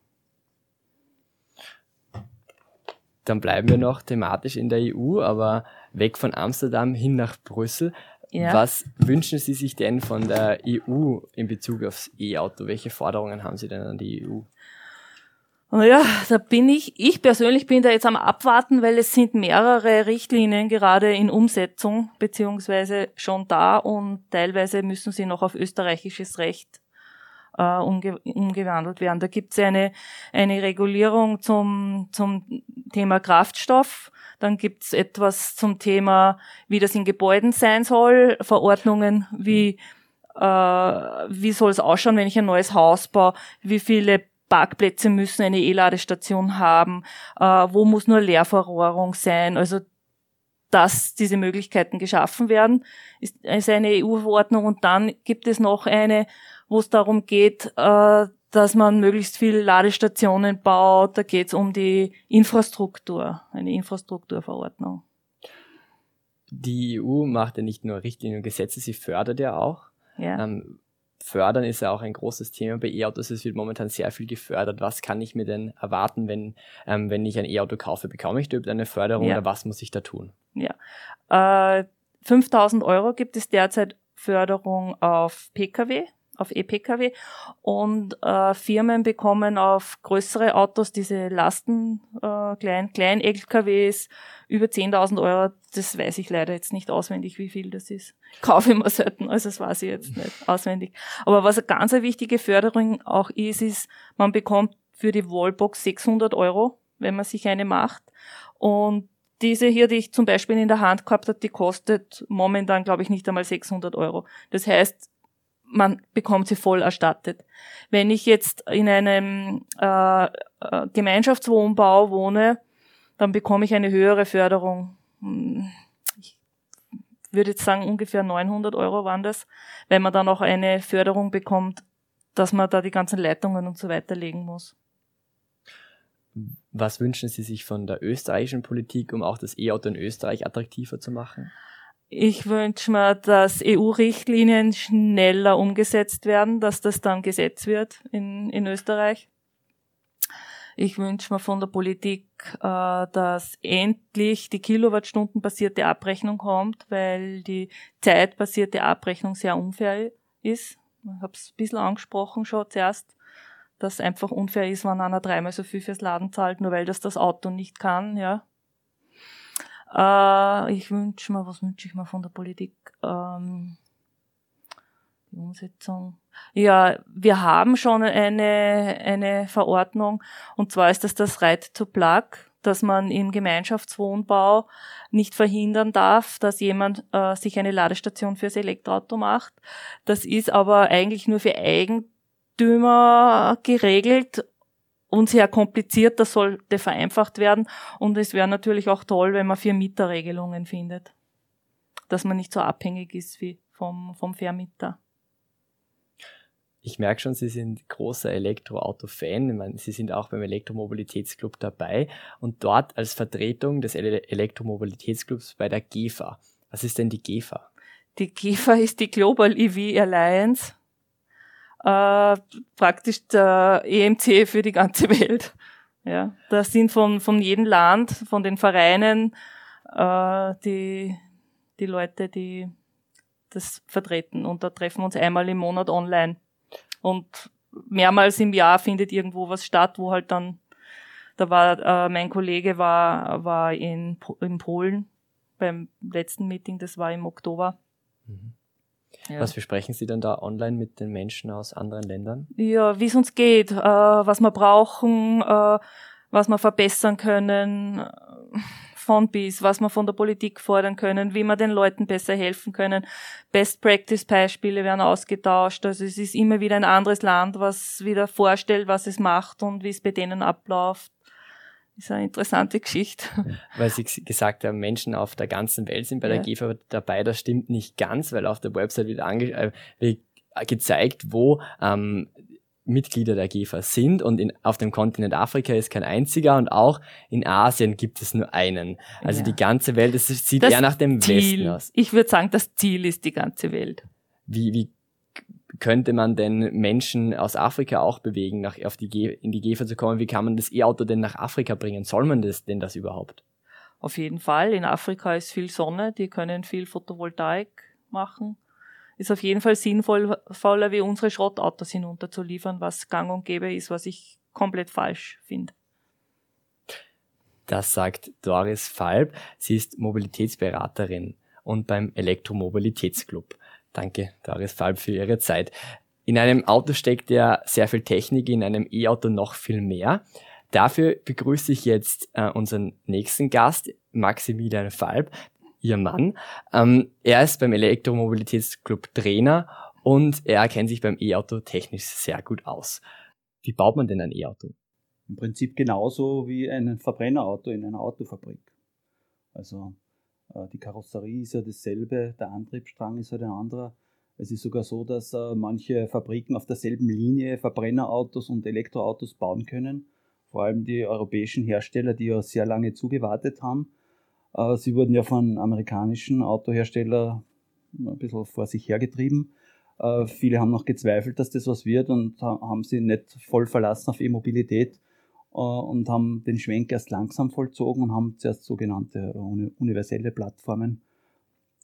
Speaker 3: Dann bleiben wir noch thematisch in der EU, aber weg von Amsterdam hin nach Brüssel. Ja. Was wünschen Sie sich denn von der EU in Bezug aufs E-Auto? Welche Forderungen haben Sie denn an die EU?
Speaker 4: Naja, da bin ich, ich persönlich bin da jetzt am Abwarten, weil es sind mehrere Richtlinien gerade in Umsetzung, beziehungsweise schon da und teilweise müssen sie noch auf österreichisches Recht äh, umge umgewandelt werden. Da gibt es eine, eine Regulierung zum, zum Thema Kraftstoff. Dann gibt es etwas zum Thema, wie das in Gebäuden sein soll, Verordnungen, wie, äh, wie soll es ausschauen, wenn ich ein neues Haus baue, wie viele Parkplätze müssen eine E-Ladestation haben, äh, wo muss nur Leerverrohrung sein. Also dass diese Möglichkeiten geschaffen werden, ist, ist eine EU-Verordnung. Und dann gibt es noch eine wo es darum geht, äh, dass man möglichst viele Ladestationen baut. Da geht es um die Infrastruktur, eine Infrastrukturverordnung.
Speaker 3: Die EU macht ja nicht nur Richtlinien und Gesetze, sie fördert ja auch. Ja. Ähm, fördern ist ja auch ein großes Thema bei E-Autos. Es wird momentan sehr viel gefördert. Was kann ich mir denn erwarten, wenn, ähm, wenn ich ein E-Auto kaufe? Bekomme ich da eine Förderung ja. oder was muss ich da tun?
Speaker 4: Ja. Äh, 5000 Euro gibt es derzeit Förderung auf Pkw auf E-Pkw und äh, Firmen bekommen auf größere Autos diese Lasten, äh, klein, klein LKWs über 10.000 Euro. Das weiß ich leider jetzt nicht auswendig, wie viel das ist. Kaufe ich mir selten, also das weiß ich jetzt nicht auswendig. Aber was eine ganz eine wichtige Förderung auch ist, ist, man bekommt für die Wallbox 600 Euro, wenn man sich eine macht. Und diese hier, die ich zum Beispiel in der Hand gehabt habe, die kostet momentan, glaube ich, nicht einmal 600 Euro. Das heißt, man bekommt sie voll erstattet. Wenn ich jetzt in einem äh, äh, Gemeinschaftswohnbau wohne, dann bekomme ich eine höhere Förderung. Hm, ich würde jetzt sagen, ungefähr 900 Euro waren das, wenn man dann auch eine Förderung bekommt, dass man da die ganzen Leitungen und so weiter legen muss.
Speaker 3: Was wünschen Sie sich von der österreichischen Politik, um auch das E-Auto in Österreich attraktiver zu machen?
Speaker 4: Ich wünsche mir, dass EU-Richtlinien schneller umgesetzt werden, dass das dann Gesetz wird in, in Österreich. Ich wünsche mir von der Politik, äh, dass endlich die Kilowattstunden-basierte Abrechnung kommt, weil die zeitbasierte Abrechnung sehr unfair ist. Ich habe es ein bisschen angesprochen schon zuerst, dass einfach unfair ist, wenn einer dreimal so viel fürs Laden zahlt, nur weil das das Auto nicht kann, ja. Äh, ich wünsche mir, was wünsche ich mir von der Politik? Ähm, die Umsetzung. Ja, wir haben schon eine, eine Verordnung, und zwar ist das das Right to Plug, dass man im Gemeinschaftswohnbau nicht verhindern darf, dass jemand äh, sich eine Ladestation fürs Elektroauto macht. Das ist aber eigentlich nur für Eigentümer geregelt und sehr kompliziert. Das sollte vereinfacht werden. Und es wäre natürlich auch toll, wenn man für Mieterregelungen findet. Dass man nicht so abhängig ist wie vom, vom Vermieter.
Speaker 3: Ich merke schon, Sie sind großer Elektroauto-Fan. Ich meine, Sie sind auch beim Elektromobilitätsclub dabei und dort als Vertretung des Elektromobilitätsclubs bei der GEFA. Was ist denn die GEFA?
Speaker 4: Die GEFA ist die Global EV Alliance äh, praktisch der EMC für die ganze Welt. Ja, das sind von, von jedem Land, von den Vereinen, äh, die, die Leute, die das vertreten. Und da treffen wir uns einmal im Monat online. Und mehrmals im Jahr findet irgendwo was statt, wo halt dann, da war, äh, mein Kollege war, war in, in Polen beim letzten Meeting, das war im Oktober. Mhm.
Speaker 3: Ja. Was besprechen Sie denn da online mit den Menschen aus anderen Ländern?
Speaker 4: Ja, wie es uns geht, äh, was wir brauchen, äh, was wir verbessern können, äh, von bis, was wir von der Politik fordern können, wie wir den Leuten besser helfen können. Best Practice Beispiele werden ausgetauscht. Also es ist immer wieder ein anderes Land, was wieder vorstellt, was es macht und wie es bei denen abläuft ist eine interessante Geschichte.
Speaker 3: Weil Sie gesagt haben, Menschen auf der ganzen Welt sind bei der ja. GEFA dabei. Das stimmt nicht ganz, weil auf der Website wird, ange äh, wird gezeigt, wo ähm, Mitglieder der GEFA sind und in, auf dem Kontinent Afrika ist kein einziger und auch in Asien gibt es nur einen. Also ja. die ganze Welt, es sieht das eher nach dem
Speaker 4: Ziel,
Speaker 3: Westen aus.
Speaker 4: Ich würde sagen, das Ziel ist die ganze Welt.
Speaker 3: Wie, wie könnte man denn Menschen aus Afrika auch bewegen, nach, auf die Ge in die GEFA zu kommen? Wie kann man das E-Auto denn nach Afrika bringen? Soll man das denn das überhaupt?
Speaker 4: Auf jeden Fall. In Afrika ist viel Sonne, die können viel Photovoltaik machen. Ist auf jeden Fall sinnvoller, wie unsere Schrottautos hinunterzuliefern, was gang und gäbe ist, was ich komplett falsch finde.
Speaker 3: Das sagt Doris Falb. Sie ist Mobilitätsberaterin und beim Elektromobilitätsclub. Danke, Doris Falb, für Ihre Zeit. In einem Auto steckt ja sehr viel Technik, in einem E-Auto noch viel mehr. Dafür begrüße ich jetzt äh, unseren nächsten Gast, Maximilian Falb, Ihr Mann. Ähm, er ist beim Elektromobilitätsclub Trainer und er kennt sich beim E-Auto technisch sehr gut aus. Wie baut man denn ein E-Auto?
Speaker 5: Im Prinzip genauso wie ein Verbrennerauto in einer Autofabrik. Also die Karosserie ist ja dasselbe, der Antriebsstrang ist halt ein anderer. Es ist sogar so, dass äh, manche Fabriken auf derselben Linie Verbrennerautos und Elektroautos bauen können. Vor allem die europäischen Hersteller, die ja sehr lange zugewartet haben. Äh, sie wurden ja von amerikanischen Autoherstellern ein bisschen vor sich hergetrieben. Viele haben noch gezweifelt, dass das was wird und haben sie nicht voll verlassen auf E-Mobilität äh, und haben den Schwenk erst langsam vollzogen und haben zuerst sogenannte universelle Plattformen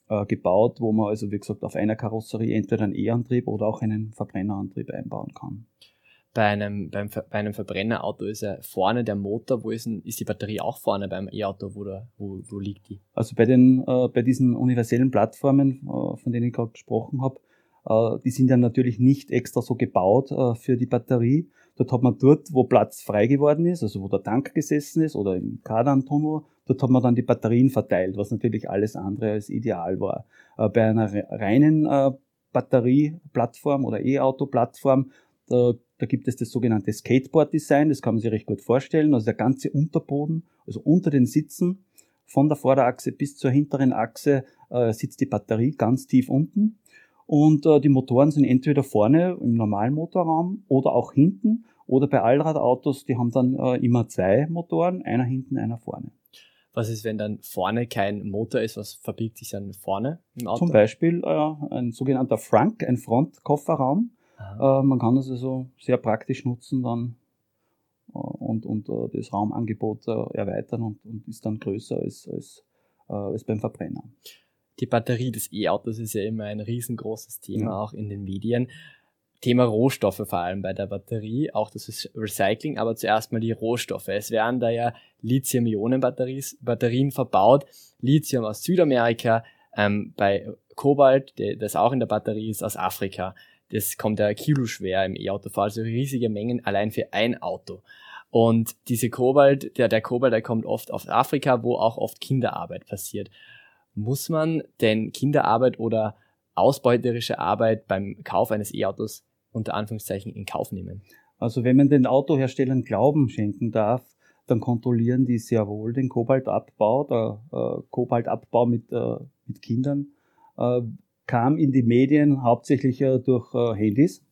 Speaker 5: äh, gebaut, wo man also wie gesagt auf einer Karosserie entweder einen E-Antrieb oder auch einen Verbrennerantrieb einbauen kann.
Speaker 3: Bei einem, beim, bei einem Verbrennerauto ist ja vorne der Motor, wo ist, denn, ist die Batterie auch vorne beim E-Auto, wo, wo, wo liegt die?
Speaker 5: Also bei, den, äh, bei diesen universellen Plattformen, äh, von denen ich gerade gesprochen habe, äh, die sind ja natürlich nicht extra so gebaut äh, für die Batterie, Dort hat man dort, wo Platz frei geworden ist, also wo der Tank gesessen ist oder im Kardantunnel, dort hat man dann die Batterien verteilt, was natürlich alles andere als ideal war. Äh, bei einer reinen äh, Batterieplattform oder E-Auto-Plattform, da, da gibt es das sogenannte Skateboard-Design, das kann man sich recht gut vorstellen. Also der ganze Unterboden, also unter den Sitzen, von der Vorderachse bis zur hinteren Achse äh, sitzt die Batterie ganz tief unten und äh, die Motoren sind entweder vorne im normalen Motorraum oder auch hinten. Oder bei Allradautos, die haben dann äh, immer zwei Motoren, einer hinten, einer vorne.
Speaker 3: Was ist, wenn dann vorne kein Motor ist? Was verbirgt sich dann vorne
Speaker 5: im Auto? Zum Beispiel äh, ein sogenannter Frunk, ein Frontkofferraum. Äh, man kann das also sehr praktisch nutzen dann äh, und, und äh, das Raumangebot erweitern und, und, ist dann größer als, als, als beim Verbrenner.
Speaker 3: Die Batterie des E-Autos ist ja immer ein riesengroßes Thema, ja. auch in den Medien. Thema Rohstoffe vor allem bei der Batterie, auch das Recycling, aber zuerst mal die Rohstoffe. Es werden da ja Lithium-Ionen-Batterien verbaut, Lithium aus Südamerika, ähm, bei Kobalt, der, das auch in der Batterie ist, aus Afrika. Das kommt ja kiloschwer im E-Auto vor, also riesige Mengen allein für ein Auto. Und diese Kobalt, der, der Kobalt, der kommt oft aus Afrika, wo auch oft Kinderarbeit passiert. Muss man denn Kinderarbeit oder ausbeuterische Arbeit beim Kauf eines E-Autos unter Anführungszeichen in Kauf nehmen.
Speaker 5: Also wenn man den Autoherstellern Glauben schenken darf, dann kontrollieren die sehr wohl den Kobaltabbau. Der äh, Kobaltabbau mit, äh, mit Kindern äh, kam in die Medien hauptsächlich äh, durch äh, Handys,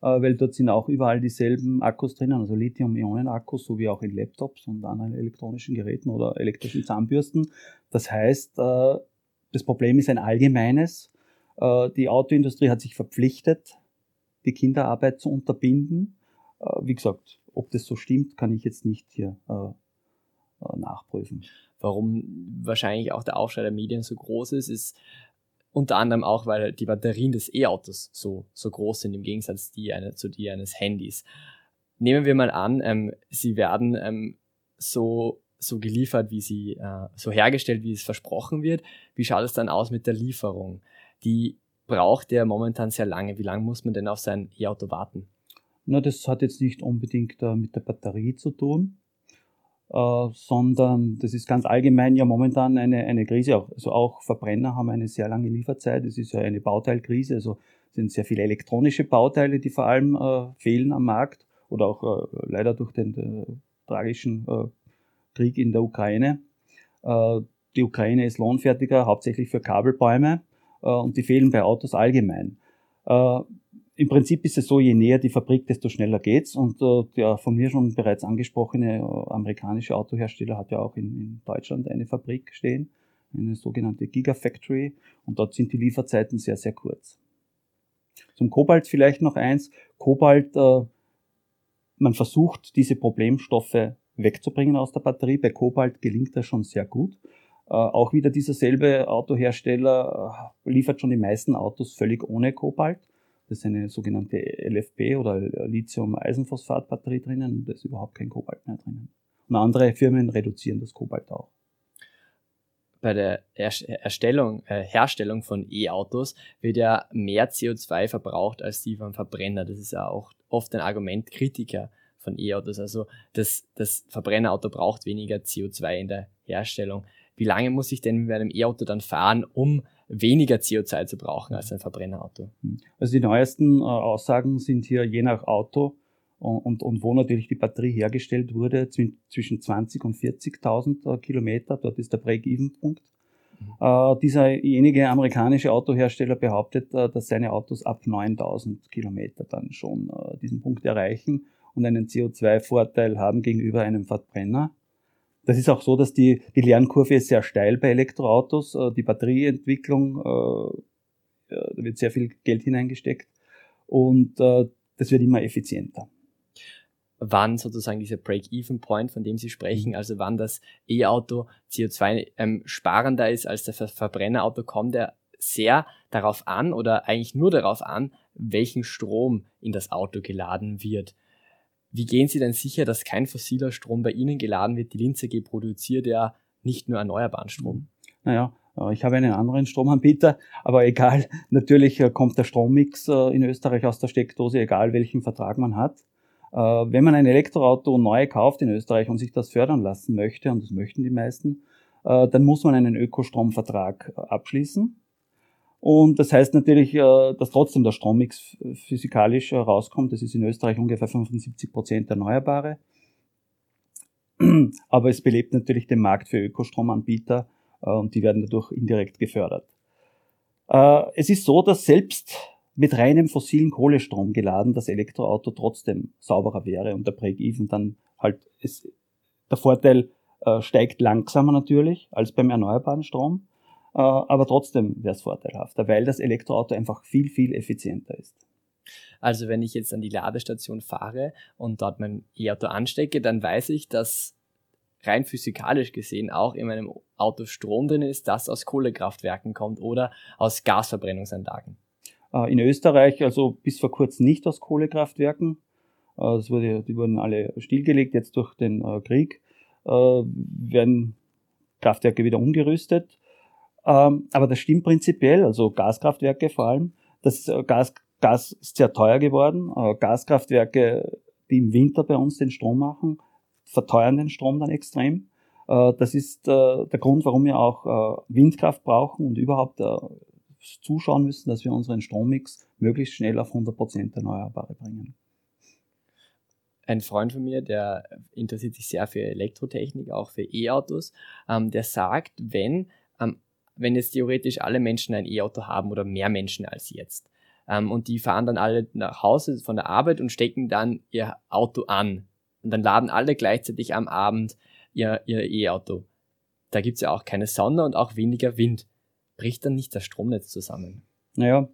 Speaker 5: weil dort sind auch überall dieselben Akkus drinnen, also Lithium-Ionen-Akkus, so wie auch in Laptops und anderen elektronischen Geräten oder elektrischen Zahnbürsten. Das heißt, das Problem ist ein allgemeines. Die Autoindustrie hat sich verpflichtet, die Kinderarbeit zu unterbinden. Äh, wie gesagt, ob das so stimmt, kann ich jetzt nicht hier äh, äh, nachprüfen.
Speaker 3: Warum wahrscheinlich auch der Aufschrei der Medien so groß ist, ist unter anderem auch, weil die Batterien des E-Autos so, so groß sind im Gegensatz die eine, zu die eines Handys. Nehmen wir mal an, ähm, sie werden ähm, so, so geliefert, wie sie, äh, so hergestellt, wie es versprochen wird. Wie schaut es dann aus mit der Lieferung? Die braucht der momentan sehr lange. Wie lange muss man denn auf sein E-Auto warten?
Speaker 5: Na, das hat jetzt nicht unbedingt äh, mit der Batterie zu tun, äh, sondern das ist ganz allgemein ja momentan eine, eine Krise. Also auch Verbrenner haben eine sehr lange Lieferzeit. Es ist ja eine Bauteilkrise. Also sind sehr viele elektronische Bauteile, die vor allem äh, fehlen am Markt oder auch äh, leider durch den äh, tragischen äh, Krieg in der Ukraine. die Ukraine ist Lohnfertiger, hauptsächlich für Kabelbäume äh, und die fehlen bei Autos allgemein. Äh, Im Prinzip ist es so, je näher die Fabrik, desto schneller geht's. Und äh, der von mir schon bereits angesprochene amerikanische Autohersteller hat ja auch in, in Deutschland eine Fabrik stehen, eine sogenannte Gigafactory. Und dort sind die Lieferzeiten sehr, sehr kurz. Zum Kobalt vielleicht noch eins. Kobalt, äh, man versucht, diese Problemstoffe wegzubringen aus der Batterie. Bei Kobalt gelingt das schon sehr gut. Äh, auch wieder dieser selbe Autohersteller äh, liefert schon die meisten Autos völlig ohne Kobalt. Das ist eine sogenannte LFP oder Lithium-Eisenphosphat-Batterie drinnen. Da ist überhaupt kein Kobalt mehr drinnen. Und andere Firmen reduzieren das Kobalt auch.
Speaker 3: Bei der Erstellung, äh, Herstellung von E-Autos wird ja mehr CO2 verbraucht als die vom Verbrenner. Das ist ja auch oft ein Argument Kritiker von E-Autos. Also das, das Verbrennerauto braucht weniger CO2 in der Herstellung wie lange muss ich denn mit einem E-Auto dann fahren, um weniger CO2 zu brauchen als ein Verbrennerauto?
Speaker 5: Hm. Also die neuesten äh, Aussagen sind hier je nach Auto und, und, und wo natürlich die Batterie hergestellt wurde, zwischen 20 und 40.000 äh, Kilometer. Dort ist der Break-Even-Punkt. Mhm. Äh, dieserjenige amerikanische Autohersteller behauptet, äh, dass seine Autos ab 9000 Kilometer dann schon äh, diesen Punkt erreichen und einen CO2-Vorteil haben gegenüber einem Verbrenner. Das ist auch so, dass die, die Lernkurve ist sehr steil bei Elektroautos. Äh, die Batterieentwicklung, äh, da wird sehr viel Geld hineingesteckt und äh, das wird immer effizienter.
Speaker 3: Wann sozusagen dieser Break-Even-Point, von dem Sie sprechen, also wann das E-Auto CO2 ähm, ist als das Verbrennerauto, kommt er sehr darauf an oder eigentlich nur darauf an, welchen Strom in das Auto geladen wird. Wie gehen Sie denn sicher, dass kein fossiler Strom bei Ihnen geladen wird? Die Linze G produziert ja nicht nur erneuerbaren Strom.
Speaker 5: Naja, äh, ich habe einen anderen Stromanbieter, aber egal, natürlich äh, kommt der Strommix äh, in Österreich aus der Steckdose, egal welchen Vertrag man hat. Wenn man ein Elektroauto neu kauft in Österreich und sich das fördern lassen möchte, und das möchten die meisten, dann muss man einen Ökostromvertrag abschließen. Und das heißt natürlich, äh, dass trotzdem der Strommix physikalisch rauskommt. Das ist in Österreich ungefähr 75 Prozent Erneuerbare. Aber es belebt natürlich den Markt für Ökostromanbieter äh, und die werden dadurch indirekt gefördert. Äh, es ist so, dass selbst mit reinem fossilen Kohlestrom geladen das Elektroauto trotzdem sauberer wäre und der Break-Even dann halt ist, der Vorteil äh, steigt langsamer natürlich als beim erneuerbaren Strom, äh, aber trotzdem wäre es vorteilhafter, weil das Elektroauto einfach viel, viel effizienter ist.
Speaker 3: Also wenn ich jetzt an die Ladestation fahre und dort mein E-Auto anstecke, dann weiß ich, dass rein physikalisch gesehen auch in meinem Auto Strom drin ist, das aus Kohlekraftwerken kommt oder aus Gasverbrennungsanlagen.
Speaker 5: Äh, in Österreich, also bis vor kurzem nicht aus Kohlekraftwerken. Äh, das wurde, die wurden alle stillgelegt, jetzt durch den äh, Krieg werden Kraftwerke wieder umgerüstet. Ähm, aber das stimmt prinzipiell, also Gaskraftwerke vor allem. Das Gas, Gas ist sehr teuer geworden. Gaskraftwerke, die im Winter bei uns den Strom machen, verteuern den Strom dann extrem. Das ist der Grund, warum wir auch Windkraft brauchen und überhaupt zuschauen müssen, dass wir unseren Strommix möglichst schnell auf 100% Erneuerbare bringen.
Speaker 3: Ein Freund von mir, der interessiert sich sehr für Elektrotechnik, auch für E-Autos, ähm, der sagt, wenn, wenn jetzt theoretisch alle Menschen ein E-Auto haben oder mehr Menschen als jetzt, ähm, und die fahren dann alle nach Hause von der Arbeit und stecken dann ihr Auto an. Und dann laden alle gleichzeitig am Abend ihr E-Auto. da gibt es ja auch keine Sonne und auch weniger Wind bricht dann nicht das Stromnetz zusammen?
Speaker 5: Naja,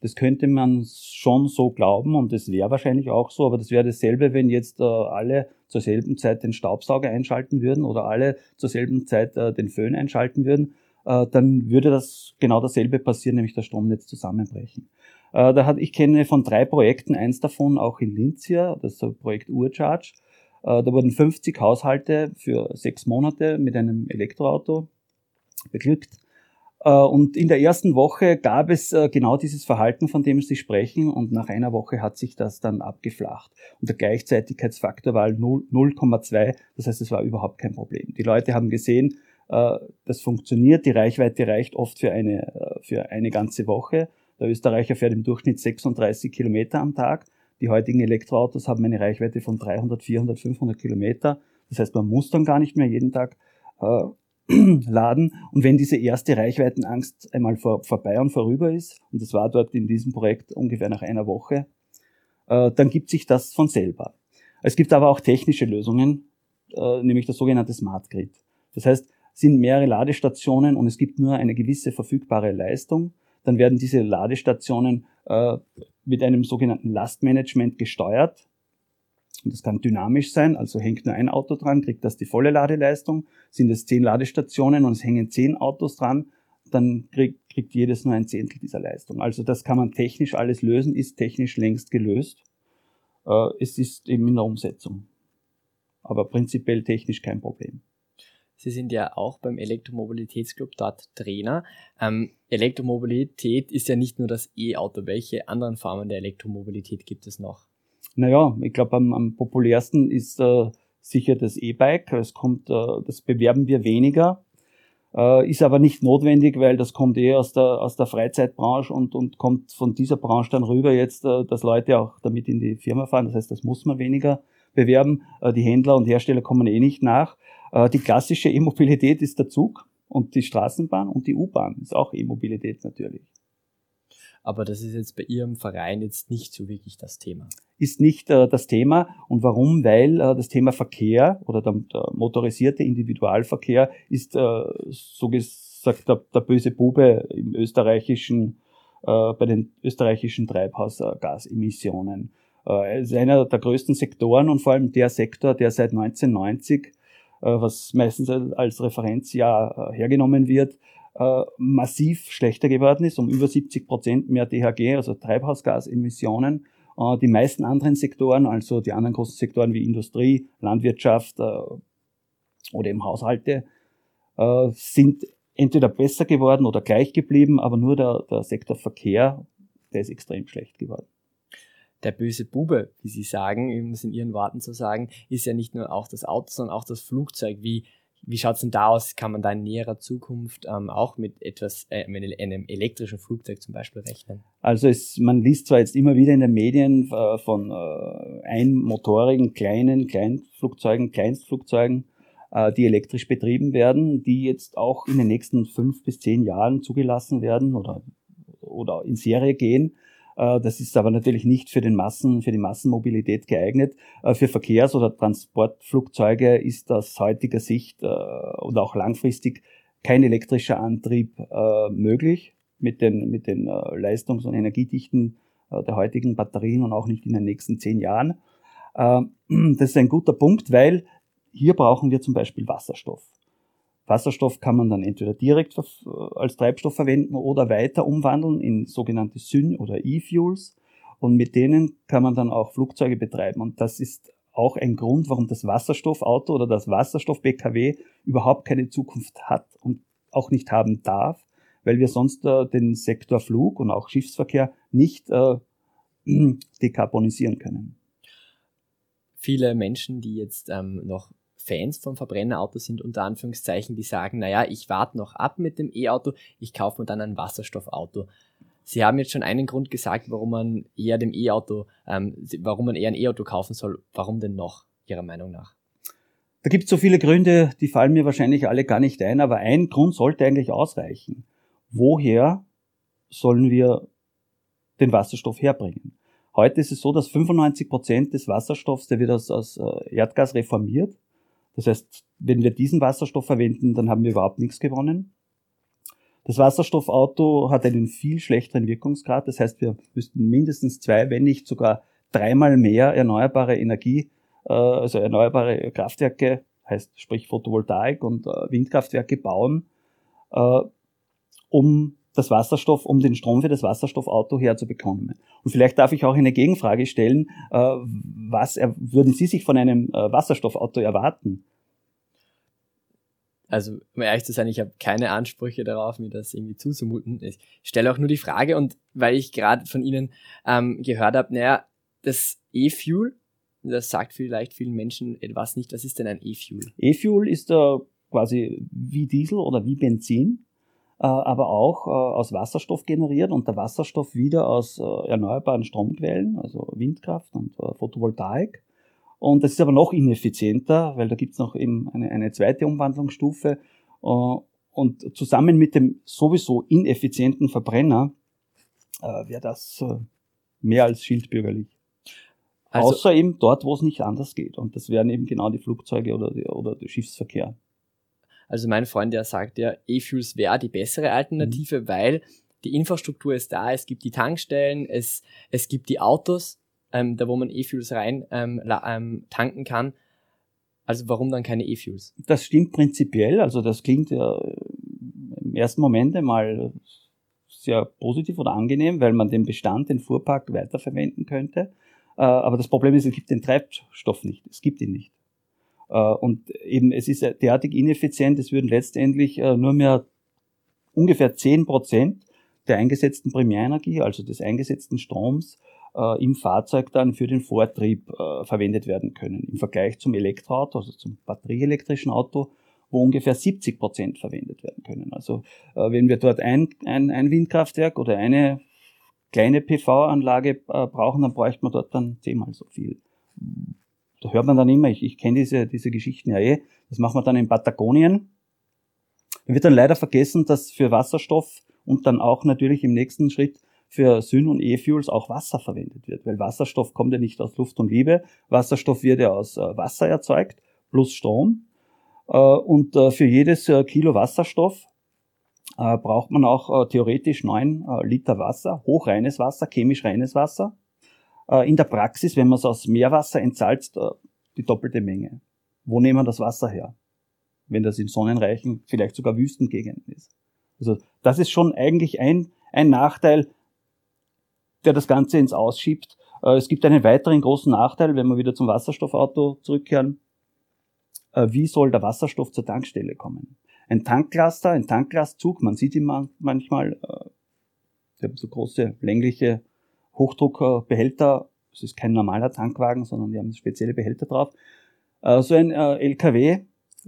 Speaker 5: das könnte man schon so glauben und das wäre wahrscheinlich auch so, aber das wäre dasselbe, wenn jetzt äh, alle zur selben Zeit den Staubsauger einschalten würden oder alle zur selben Zeit äh, den Föhn einschalten würden, äh, dann würde das genau dasselbe passieren, nämlich das Stromnetz zusammenbrechen. Äh, da hat, ich kenne von drei Projekten, eins davon auch in Linz hier, das Projekt Urcharge. Äh, da wurden 50 Haushalte für sechs Monate mit einem Elektroauto beglückt. Äh, und in der ersten Woche gab es äh, genau dieses Verhalten, von dem Sie sprechen, und nach einer Woche hat sich das dann abgeflacht. Und der Gleichzeitigkeitsfaktor war 0,2, das heißt, es war überhaupt kein Problem. Die Leute haben gesehen, das funktioniert, die Reichweite reicht oft für eine, für eine ganze Woche. Der Österreicher fährt im Durchschnitt 36 Kilometer am Tag. Die heutigen Elektroautos haben eine Reichweite von 300, 400, 500 Kilometer. Das heißt, man muss dann gar nicht mehr jeden Tag laden. Und wenn diese erste Reichweitenangst einmal vor, vorbei und vorüber ist, und das war dort in diesem Projekt ungefähr nach einer Woche, äh, dann gibt sich das von selber. Es gibt aber auch technische Lösungen, äh, nämlich das sogenannte Smart Grid. Das heißt, sind mehrere Ladestationen und es gibt nur eine gewisse verfügbare Leistung, dann werden diese Ladestationen äh, mit einem sogenannten Lastmanagement gesteuert. Und das kann dynamisch sein, also hängt nur ein Auto dran, kriegt das die volle Ladeleistung. Sind es zehn Ladestationen und es hängen zehn Autos dran, dann kriegt, kriegt jedes nur ein Zehntel dieser Leistung. Also das kann man technisch alles lösen, ist technisch längst gelöst. Äh, es ist eben in der Umsetzung. Aber prinzipiell technisch kein Problem.
Speaker 3: Sie sind ja auch beim Elektromobilitätsclub dort Trainer. Ähm, Elektromobilität ist ja nicht nur das E-Auto. Welche anderen Formen der Elektromobilität gibt es noch?
Speaker 5: Naja, ich glaube, am, am populärsten ist äh, sicher das E-Bike. Es kommt, äh, das bewerben wir weniger. Äh, ist aber nicht notwendig, weil das kommt eher aus der, aus der Freizeitbranche und, und kommt von dieser Branche dann rüber jetzt, äh, dass Leute auch damit in die Firma fahren. Das heißt, das muss man weniger bewerben. Äh, die Händler und Hersteller kommen eh nicht nach. Äh, die klassische E-Mobilität ist der Zug und die Straßenbahn und die U-Bahn ist auch E-Mobilität natürlich
Speaker 3: aber das ist jetzt bei Ihrem Verein jetzt nicht so wirklich das Thema.
Speaker 5: Ist nicht äh, das Thema. Und warum? Weil äh, das Thema Verkehr oder der, der motorisierte Individualverkehr ist äh, so gesagt der, der böse Bube im österreichischen, äh, bei den österreichischen Treibhausgasemissionen. Äh, ist einer der größten Sektoren und vor allem der Sektor, der seit 1990 äh, was meistens als Referenzjahr äh, hergenommen wird, äh, massiv schlechter geworden ist, um über 70 Prozent mehr DHG, also Treibhausgasemissionen. Äh, die meisten anderen Sektoren, also die anderen großen Sektoren wie Industrie, Landwirtschaft äh, oder eben Haushalte, äh, sind entweder besser geworden oder gleich geblieben, aber nur der, der Sektor Verkehr, der ist extrem schlecht geworden
Speaker 3: der böse Bube, wie Sie sagen, um es in Ihren Worten zu sagen, ist ja nicht nur auch das Auto, sondern auch das Flugzeug. Wie wie schaut es denn da aus? Kann man da in näherer Zukunft ähm, auch mit etwas, äh, mit einem elektrischen Flugzeug zum Beispiel rechnen?
Speaker 5: Also es, man liest zwar jetzt immer wieder in den Medien äh, von äh, einmotorigen kleinen Kleinflugzeugen, Kleinstflugzeugen, äh, die elektrisch betrieben werden, die jetzt auch in den nächsten fünf bis zehn Jahren zugelassen werden oder, oder in Serie gehen. Äh, das ist aber natürlich nicht für den Massen, für die Massenmobilität geeignet. Äh, für Verkehrs- oder Transportflugzeuge ist aus heutiger Sicht äh, und auch langfristig kein elektrischer Antrieb möglich mit den, mit den Leistungs- und Energiedichten der heutigen Batterien und auch nicht in den nächsten zehn Jahren. Das ist ein guter Punkt, weil hier brauchen wir zum Beispiel Wasserstoff. Wasserstoff kann man dann entweder direkt als Treibstoff verwenden oder weiter umwandeln in sogenannte Syn- oder E-Fuels. Und mit denen kann man dann auch Flugzeuge betreiben. Und das ist auch ein Grund, warum das Wasserstoffauto oder das Wasserstoff-BKW überhaupt keine Zukunft hat und auch nicht haben darf, weil wir sonst äh, den Sektor Flug und auch Schiffsverkehr nicht äh, dekarbonisieren können.
Speaker 3: Viele Menschen, die jetzt ähm, noch Fans vom Verbrennerauto sind unter Anführungszeichen, die sagen, naja, ich warte noch ab mit dem E-Auto, ich kaufe mir dann ein Wasserstoffauto. Sie haben jetzt schon einen Grund gesagt, warum man eher dem E-Auto, ähm, warum man eher ein E-Auto kaufen soll. Warum denn noch, Ihrer Meinung nach?
Speaker 5: Da gibt es so viele Gründe, die fallen mir wahrscheinlich alle gar nicht ein, aber ein Grund sollte eigentlich ausreichen. Woher sollen wir den Wasserstoff herbringen? Heute ist es so, dass 95 Prozent des Wasserstoffs, der wird aus, aus äh, Erdgas reformiert, das heißt, wenn wir diesen Wasserstoff verwenden, dann haben wir überhaupt nichts gewonnen. Das Wasserstoffauto hat einen viel schlechteren Wirkungsgrad. Das heißt, wir müssten mindestens zwei, wenn nicht sogar dreimal mehr erneuerbare Energie, äh, also erneuerbare Kraftwerke, heißt sprich Photovoltaik und äh, Windkraftwerke bauen, äh, um das Wasserstoff, um den Strom für das Wasserstoffauto herzubekommen. Und vielleicht darf ich auch eine Gegenfrage stellen. Äh, was würden Sie sich von einem äh, Wasserstoffauto erwarten?
Speaker 3: Also, um ehrlich zu sein, ich habe keine Ansprüche darauf, mir das irgendwie zuzumuten. Ich stelle auch nur die Frage und weil ich gerade von Ihnen ähm, gehört habe, naja, das E-Fuel, das sagt vielleicht vielen Menschen etwas nicht. Was ist denn ein E-Fuel?
Speaker 5: E-Fuel ist äh, quasi wie Diesel oder wie Benzin aber auch äh, aus Wasserstoff generiert und der Wasserstoff wieder aus äh, erneuerbaren Stromquellen, also Windkraft und Photovoltaik. Und das ist aber noch ineffizienter, weil da gibt es noch eben eine, eine zweite Umwandlungsstufe. Und zusammen mit dem sowieso ineffizienten Verbrenner wäre das mehr als schildbürgerlich. Also, Außer eben dort, wo es nicht anders geht. Und das wären eben genau die Flugzeuge oder, die, oder der Schiffsverkehr.
Speaker 3: Also mein Freund, der sagt ja, E-Fuels wäre die bessere Alternative, mhm. weil die Infrastruktur ist da, es gibt die Tankstellen, es, es gibt die Autos, ähm, da wo man E-Fuels rein ähm, ähm, tanken kann. Also warum dann keine E-Fuels?
Speaker 5: Das stimmt prinzipiell, also das klingt ja im ersten Moment einmal sehr positiv oder angenehm, weil man den Bestand, den Fuhrpark weiterverwenden könnte. Äh, aber das Problem ist, es gibt den Treibstoff nicht. Es gibt ihn nicht. Äh, und eben, es ist derartig ineffizient, es würden letztendlich äh, nur mehr ungefähr zehn Prozent der eingesetzten Primärenergie, also des eingesetzten Stroms, äh, im Fahrzeug dann für den Vortrieb verwendet werden können. Im Vergleich zum Elektroauto, also zum batterieelektrischen Auto, wo ungefähr 70 Prozent verwendet werden können. Also wenn wir dort ein, ein, ein Windkraftwerk oder eine kleine PV-Anlage brauchen, dann bräuchte man dort dann zehnmal so viel da hört man dann immer, ich, ich kenne diese, diese Geschichten ja eh, das machen wir dann in Patagonien. Da wird dann leider vergessen, dass für Wasserstoff und dann auch natürlich im nächsten Schritt für Syn- und E-Fuels auch Wasser verwendet wird, weil Wasserstoff kommt ja nicht aus Luft und Liebe, Wasserstoff wird ja aus äh, Wasser erzeugt plus Strom. Äh, und äh, für jedes Kilo Wasserstoff braucht man auch theoretisch neun Liter Wasser, hochreines Wasser, chemisch reines Wasser. Äh, in der Praxis, wenn man es aus Meerwasser entsalzt, äh, die doppelte Menge. Wo nehmen wir das Wasser her? Wenn das in sonnenreichen, vielleicht sogar Wüstengegenden ist. Also das ist schon eigentlich ein, ein Nachteil, der das Ganze ins Ausschiebt. Äh, es gibt einen weiteren großen Nachteil, wenn wir wieder zum Wasserstoffauto zurückkehren. Wie soll der Wasserstoff zur Tankstelle kommen? Ein Tanklaster, ein Tanklastzug, man sieht ihn manchmal, die haben so große längliche Hochdruckbehälter. Es ist kein normaler Tankwagen, sondern die haben spezielle Behälter drauf. Äh, so ein äh, LKW,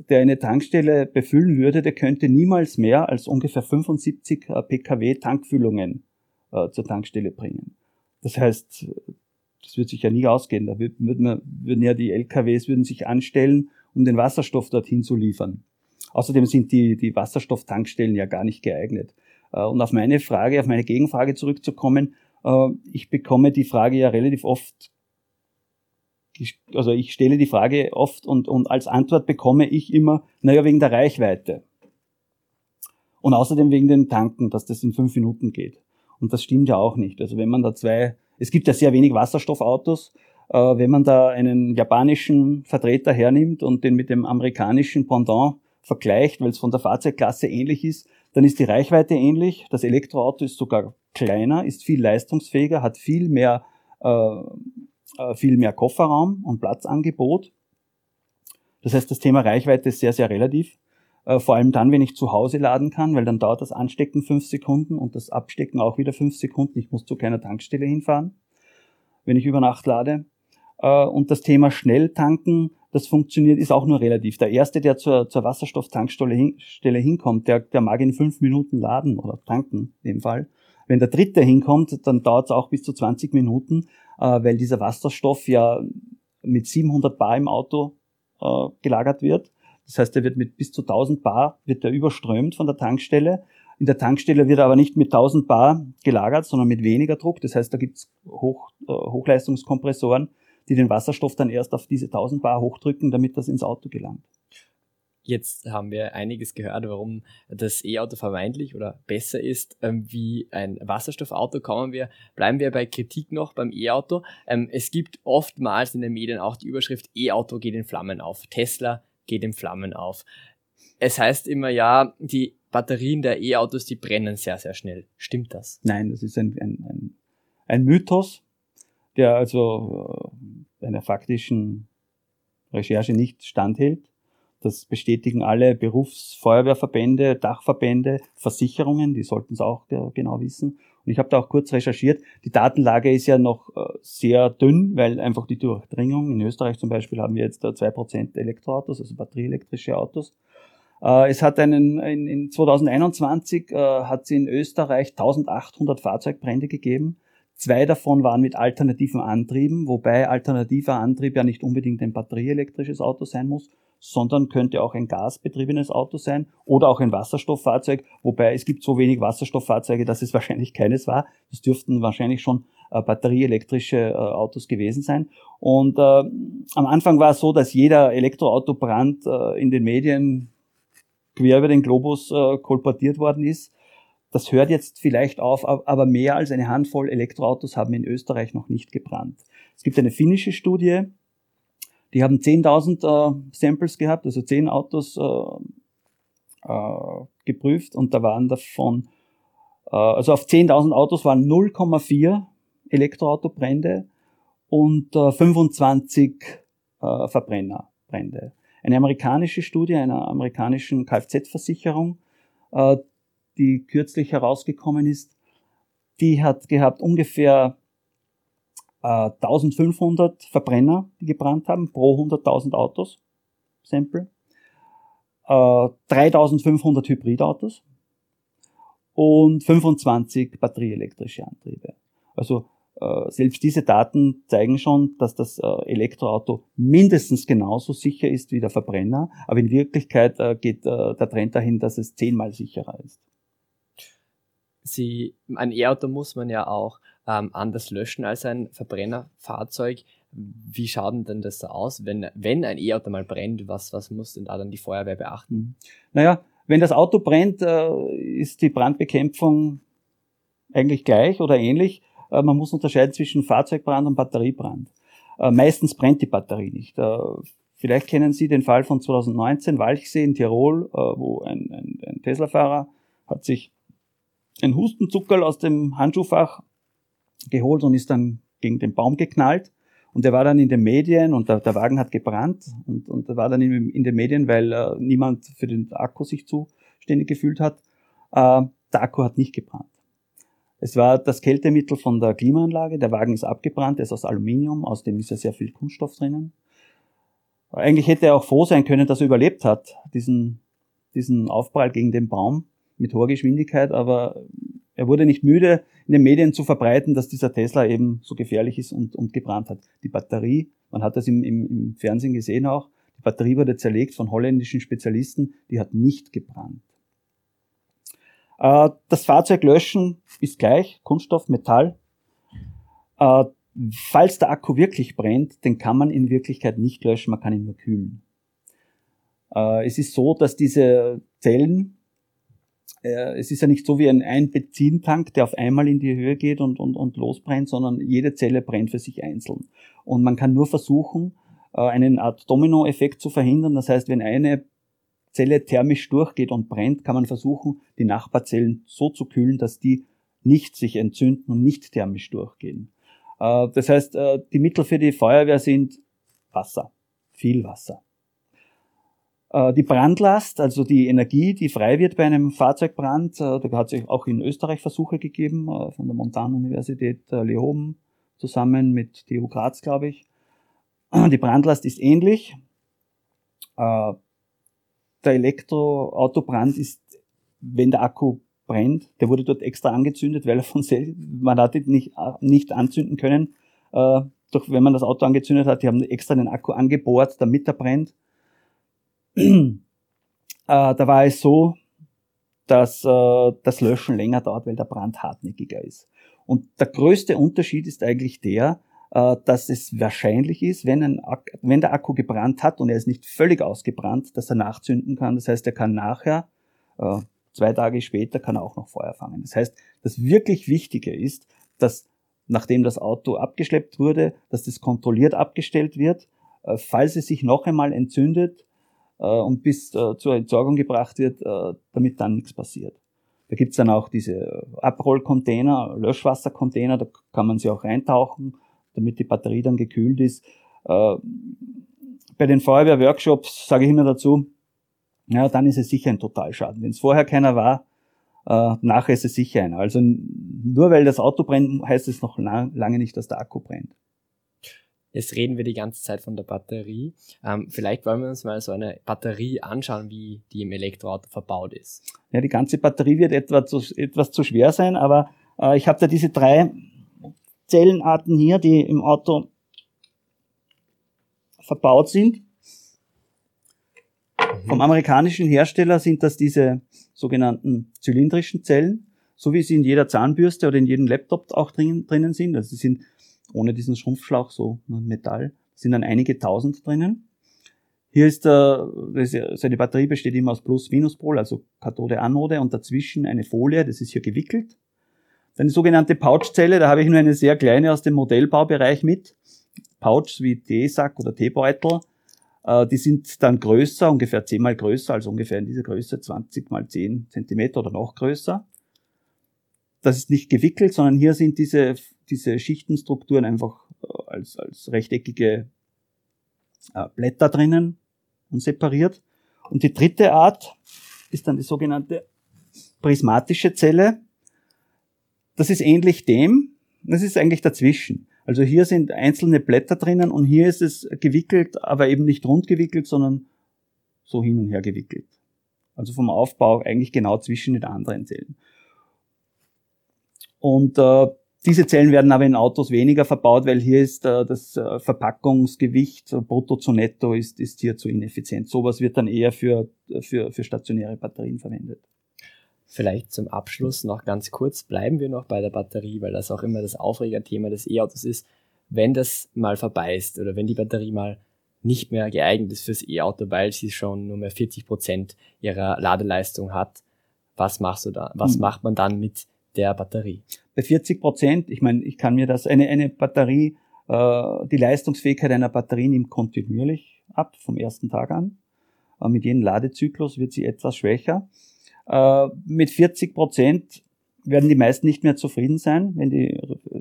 Speaker 5: der eine Tankstelle befüllen würde, der könnte niemals mehr als ungefähr 75 äh, PKW Tankfüllungen zur Tankstelle bringen. Das heißt, das wird sich ja nie ausgehen. Da würden, würden ja die LKWs würden sich anstellen, um den Wasserstoff dorthin zu liefern. Außerdem sind die, die Wasserstofftankstellen ja gar nicht geeignet. Und auf meine Frage, auf meine Gegenfrage zurückzukommen, ich bekomme die Frage ja relativ oft, also ich stelle die Frage oft und, und als Antwort bekomme ich immer, naja, wegen der Reichweite. Und außerdem wegen den Tanken, dass das in fünf Minuten geht. Und das stimmt ja auch nicht. Also wenn man da zwei, es gibt ja sehr wenig Wasserstoffautos, äh, wenn man da einen japanischen Vertreter hernimmt und den mit dem amerikanischen Pendant vergleicht, weil es von der Fahrzeugklasse ähnlich ist, dann ist die Reichweite ähnlich. Das Elektroauto ist sogar kleiner, ist viel leistungsfähiger, hat viel mehr, äh, äh, viel mehr Kofferraum und Platzangebot. Das heißt, das Thema Reichweite ist sehr, sehr relativ. Äh, vor allem dann, wenn ich zu Hause laden kann, weil dann dauert das Anstecken fünf Sekunden und das Abstecken auch wieder fünf Sekunden. Ich muss zu keiner Tankstelle hinfahren, wenn ich über Nacht lade. Äh, und das Thema Schnelltanken, das funktioniert, ist auch nur relativ. Der Erste, der zur, zur Wasserstofftankstelle hin, hinkommt, der, der mag in fünf Minuten laden oder tanken in dem Fall. Wenn der Dritte hinkommt, dann dauert es auch bis zu 20 Minuten, äh, weil dieser Wasserstoff ja mit 700 Bar im Auto gelagert wird das heißt, er wird mit bis zu 1000 Bar wird er überströmt von der Tankstelle. In der Tankstelle wird er aber nicht mit 1000 Bar gelagert, sondern mit weniger Druck. Das heißt, da gibt es Hoch, äh, Hochleistungskompressoren, die den Wasserstoff dann erst auf diese 1000 Bar hochdrücken, damit das ins Auto gelangt.
Speaker 3: Jetzt haben wir einiges gehört, warum das E-Auto vermeintlich oder besser ist ähm, wie ein Wasserstoffauto. Kommen wir, bleiben wir bei Kritik noch beim E-Auto. Ähm, es gibt oftmals in den Medien auch die Überschrift E-Auto geht in Flammen auf. Tesla geht in Flammen auf. Es heißt immer, ja, die Batterien der E-Autos, die brennen sehr, sehr schnell. Stimmt das?
Speaker 5: Nein, das ist ein, ein, ein, ein Mythos, der also äh, einer faktischen Recherche nicht standhält. Das bestätigen alle Berufsfeuerwehrverbände, Dachverbände, Versicherungen, die sollten es auch genau wissen. Und ich habe da auch kurz recherchiert. Die Datenlage ist ja noch äh, sehr dünn, weil einfach die Durchdringung, in Österreich zum Beispiel haben wir jetzt zwei Prozent Elektroautos, also batterieelektrische Autos. Äh, es hat einen, in, in 2021 äh, hat es in Österreich 1800 Fahrzeugbrände gegeben. Zwei davon waren mit alternativen Antrieben, wobei alternativer Antrieb ja nicht unbedingt ein batterieelektrisches Auto sein muss, sondern könnte auch ein gasbetriebenes Auto sein oder auch ein Wasserstofffahrzeug, wobei es gibt so wenig Wasserstofffahrzeuge, dass es wahrscheinlich keines war. Das dürften wahrscheinlich schon äh, batterieelektrische äh, Autos gewesen sein. Und äh, am Anfang war es so, dass jeder Elektroautobrand äh, in den Medien quer über den Globus äh, kolportiert worden ist. Das hört jetzt vielleicht auf, aber mehr als eine Handvoll Elektroautos haben in Österreich noch nicht gebrannt. Es gibt eine finnische Studie, die haben 10.000 äh, Samples gehabt, also 10 Autos äh, äh, geprüft und da waren davon, äh, also auf 10.000 Autos waren 0,4 Elektroautobrände und äh, 25 äh, Verbrennerbrände. Eine amerikanische Studie einer amerikanischen Kfz-Versicherung, äh, die kürzlich herausgekommen ist, die hat gehabt ungefähr 1500 äh, Verbrenner, die gebrannt haben, pro 100.000 Autos, Sample. Äh, 3500 Hybridautos und 25 batterieelektrische Antriebe. Also äh, selbst diese Daten zeigen schon, dass das äh, Elektroauto mindestens genauso sicher ist wie der Verbrenner, aber in Wirklichkeit äh, geht äh, der Trend dahin, dass es zehnmal sicherer ist.
Speaker 3: Sie, ein E-Auto muss man ja auch ähm, anders löschen als ein Verbrennerfahrzeug. Wie schaut denn das da aus, wenn, wenn ein E-Auto mal brennt? Was, was muss denn da dann die Feuerwehr beachten? Mhm.
Speaker 5: Naja, wenn das Auto brennt, äh, ist die Brandbekämpfung eigentlich gleich oder ähnlich. Äh, man muss unterscheiden zwischen Fahrzeugbrand und Batteriebrand. Äh, meistens brennt die Batterie nicht. Vielleicht kennen Sie den Fall von 2019, Walchsee in Tirol, wo ein, ein, ein Tesla-Fahrer hat sich ein Hustenzuckerl aus dem Handschuhfach geholt und ist dann gegen den Baum geknallt. Und der war dann in den Medien und der, der Wagen hat gebrannt und, und der war dann in, in den Medien, weil äh, niemand für den Akku sich zuständig gefühlt hat. Äh, der Akku hat nicht gebrannt. Es war das Kältemittel von der Klimaanlage. Der Wagen ist abgebrannt, er ist aus Aluminium, aus dem ist ja sehr viel Kunststoff drinnen. Eigentlich hätte er auch froh sein können, dass er überlebt hat, diesen, diesen Aufprall gegen den Baum mit hoher Geschwindigkeit, aber er wurde nicht müde, in den Medien zu verbreiten, dass dieser Tesla eben so gefährlich ist und, und gebrannt hat. Die Batterie, man hat das im, im, im Fernsehen gesehen auch, die Batterie wurde zerlegt von holländischen Spezialisten, die hat nicht gebrannt. Äh, das Fahrzeug löschen ist gleich, Kunststoff, Metall. Äh, falls der Akku wirklich brennt, den kann man in Wirklichkeit nicht löschen, man kann ihn nur kühlen. Äh, es ist so, dass diese Zellen, es ist ja nicht so wie ein, ein Benzintank, der auf einmal in die Höhe geht und, und, und losbrennt, sondern jede Zelle brennt für sich einzeln. Und man kann nur versuchen, äh, einen Art Dominoeffekt zu verhindern. Das heißt, wenn eine Zelle thermisch durchgeht und brennt, kann man versuchen, die Nachbarzellen so zu kühlen, dass die nicht sich entzünden und nicht thermisch durchgehen. Äh, das heißt, äh, die Mittel für die Feuerwehr sind Wasser, viel Wasser. Äh, die Brandlast, also die Energie, die frei wird bei einem Fahrzeugbrand, da hat es auch in Österreich Versuche gegeben, von der Montanuniversität Leoben zusammen mit TU Graz, glaube ich. Die Brandlast ist ähnlich. Der Elektroautobrand ist, wenn der Akku brennt. Der wurde dort extra angezündet, weil er von selbst, man hat ihn nicht, nicht anzünden können. Äh, doch wenn man das Auto angezündet hat, die haben extra den Akku angebohrt, damit er brennt. äh, da war es so, dass äh, das Löschen länger dauert, weil der Brand hartnäckiger ist. Und der größte Unterschied ist eigentlich der, äh, dass es wahrscheinlich ist, wenn, ein, wenn der Akku gebrannt hat und er ist nicht völlig ausgebrannt, dass er nachzünden kann. Das heißt, er kann nachher, äh, Zwei Tage später kann er auch noch Feuer fangen. Das heißt, das wirklich Wichtige ist, dass nachdem das Auto abgeschleppt wurde, dass das kontrolliert abgestellt wird, äh, falls es sich noch einmal entzündet und bis äh, zur Entsorgung gebracht wird, damit dann nichts passiert. Da gibt's dann auch diese Abrollcontainer, Löschwassercontainer, da kann man sie auch reintauchen, damit die Batterie dann gekühlt ist. Bei den Feuerwehrworkshops sage ich immer dazu, ja, dann ist es sicher ein Totalschaden. Wenn es vorher keiner war, äh, nachher ist es sicher einer. Also nur weil das Auto brennt, heißt es noch lang, lange nicht, dass der Akku brennt.
Speaker 3: Jetzt reden wir die ganze Zeit von der Batterie. Ähm, vielleicht wollen wir uns mal so eine Batterie anschauen, wie die im Elektroauto verbaut ist.
Speaker 5: Ja, die ganze Batterie wird etwa zu, etwas zu schwer sein, aber äh, ich habe da diese drei Zellenarten hier, die im Auto verbaut sind. Vom amerikanischen Hersteller sind das diese sogenannten zylindrischen Zellen, so wie sie in jeder Zahnbürste oder in jedem Laptop auch drin, drinnen sind. Also sie sind ohne diesen Schrumpfschlauch so Metall, sind dann einige tausend drinnen. Hier ist der, also die Batterie besteht immer aus Plus-Minuspol, also Kathode, Anode und dazwischen eine Folie, das ist hier gewickelt. Dann die sogenannte Pouchzelle, da habe ich nur eine sehr kleine aus dem Modellbaubereich mit. Pouch wie Teesack oder Teebeutel. Äh, die sind dann größer, ungefähr zehnmal größer, also ungefähr in dieser Größe 20 mal 10 Zentimeter oder noch größer. Das ist nicht gewickelt, sondern hier sind diese, diese Schichtenstrukturen einfach äh, als, als rechteckige äh, Blätter drinnen und separiert. Und die dritte Art ist dann die sogenannte prismatische Zelle. Das ist ähnlich dem, das ist eigentlich dazwischen. Also hier sind einzelne Blätter drinnen und hier ist es gewickelt, aber eben nicht rund gewickelt, sondern so hin und her gewickelt. Also vom Aufbau eigentlich genau zwischen den anderen Zellen. Und äh, diese Zellen werden aber in Autos weniger verbaut, weil hier ist äh, das äh, Verpackungsgewicht äh, brutto zu netto ist, ist hier zu ineffizient. Sowas wird dann eher für, für, für stationäre Batterien verwendet.
Speaker 3: Vielleicht zum Abschluss noch ganz kurz, bleiben wir noch bei der Batterie, weil das auch immer das Aufregerthema des E-Autos ist. Wenn das mal vorbei ist oder wenn die Batterie mal nicht mehr geeignet ist fürs E-Auto, weil sie schon nur mehr 40 Prozent ihrer Ladeleistung hat, was machst du da? Was hm. macht man dann mit der Batterie?
Speaker 5: Bei 40 Prozent, ich meine, ich kann mir das, eine, eine Batterie, äh, die Leistungsfähigkeit einer Batterie nimmt kontinuierlich ab, vom ersten Tag an. Äh, mit jedem Ladezyklus wird sie etwas schwächer. Äh, mit 40 Prozent werden die meisten nicht mehr zufrieden sein, wenn die,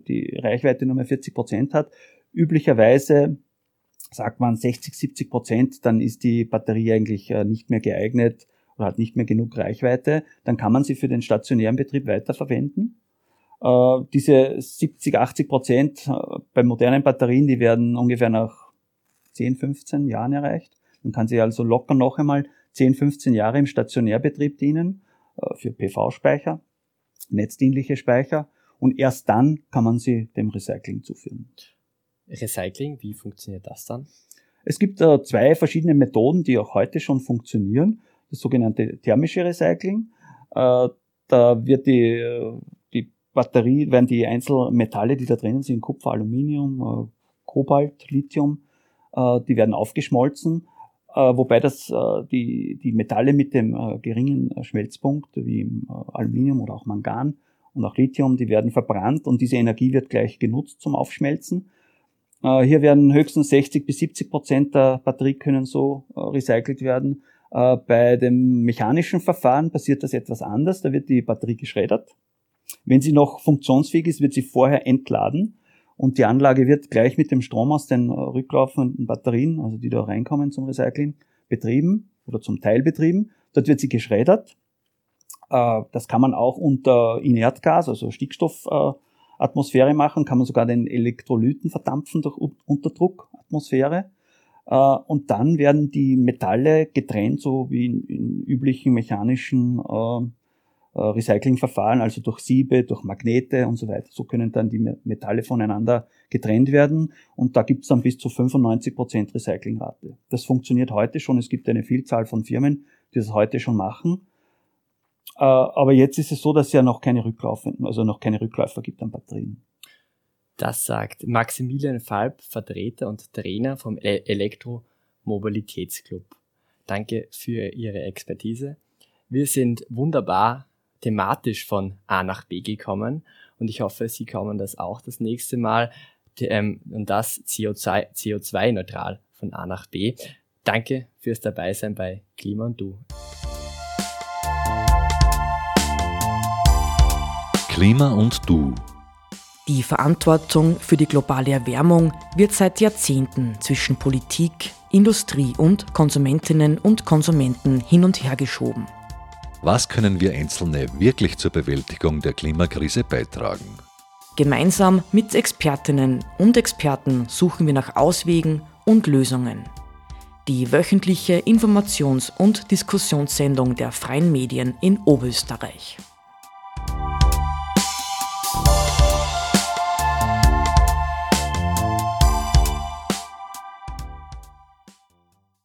Speaker 5: die Reichweite nur mehr 40 Prozent hat. Üblicherweise sagt man 60, 70 Prozent, dann ist die Batterie eigentlich äh, nicht mehr geeignet oder hat nicht mehr genug Reichweite. Dann kann man sie für den stationären Betrieb weiterverwenden. Äh, diese 70, 80 Prozent bei modernen Batterien, die werden ungefähr nach 10, 15 Jahren erreicht. Man kann sie also locker noch einmal 10, 15 Jahre im Stationärbetrieb dienen äh, für PV-Speicher, netzdienliche Speicher und erst dann kann man sie dem Recycling zuführen.
Speaker 3: Recycling, wie funktioniert das dann?
Speaker 5: Es gibt äh, zwei verschiedene Methoden, die auch heute schon funktionieren. Das sogenannte thermische Recycling. Äh, da wird die, die Batterie werden die Einzelmetalle, die da drinnen sind, Kupfer, Aluminium, äh, Kobalt, Lithium, äh, die werden aufgeschmolzen, äh, wobei das äh, die, die Metalle mit dem äh, geringen Schmelzpunkt, wie äh, Aluminium oder auch Mangan und auch Lithium, die werden verbrannt und diese Energie wird gleich genutzt zum Aufschmelzen. Äh, hier werden höchstens 60 bis 70 Prozent der Batterie können so äh, recycelt werden. Äh, bei dem mechanischen Verfahren passiert das etwas anders. Da wird die Batterie geschreddert. Wenn sie noch funktionsfähig ist, wird sie vorher entladen und die Anlage wird gleich mit dem Strom aus den rücklaufenden Batterien, also die da reinkommen zum Recycling, betrieben oder zum Teil betrieben. Dort wird sie geschreddert. Das kann man auch unter Inertgas, also Stickstoff, Atmosphäre machen, kann man sogar den Elektrolyten verdampfen durch Unterdruckatmosphäre. Äh, und dann werden die Metalle getrennt, so wie in, in üblichen mechanischen äh, äh, Recyclingverfahren, also durch Siebe, durch Magnete und so weiter. So können dann die Metalle voneinander getrennt werden und da gibt es dann bis zu 95% Recyclingrate. Das funktioniert heute schon. Es gibt eine Vielzahl von Firmen, die das heute schon machen. Aber jetzt ist es so, dass es ja noch keine Rücklaufenden, also noch keine Rückläufer gibt an Batterien.
Speaker 3: Das sagt Maximilian Falb, Vertreter und Trainer vom e- Elektromobilitätsclub. Danke für Ihre Expertise. Wir sind wunderbar thematisch von A nach B gekommen und ich hoffe, Sie kommen das auch das nächste Mal ähm, und das CO2-neutral von A nach B. Danke fürs Dabeisein bei Klima und Du.
Speaker 1: Klima und Du.
Speaker 2: Die Verantwortung für die globale Erwärmung wird seit Jahrzehnten zwischen Politik, Industrie und Konsumentinnen und Konsumenten hin und her geschoben.
Speaker 1: Was können wir Einzelne wirklich zur Bewältigung der Klimakrise beitragen?
Speaker 2: Gemeinsam mit Expertinnen und Experten suchen wir nach Auswegen und Lösungen. Die wöchentliche Informations- und Diskussionssendung der freien Medien in Oberösterreich.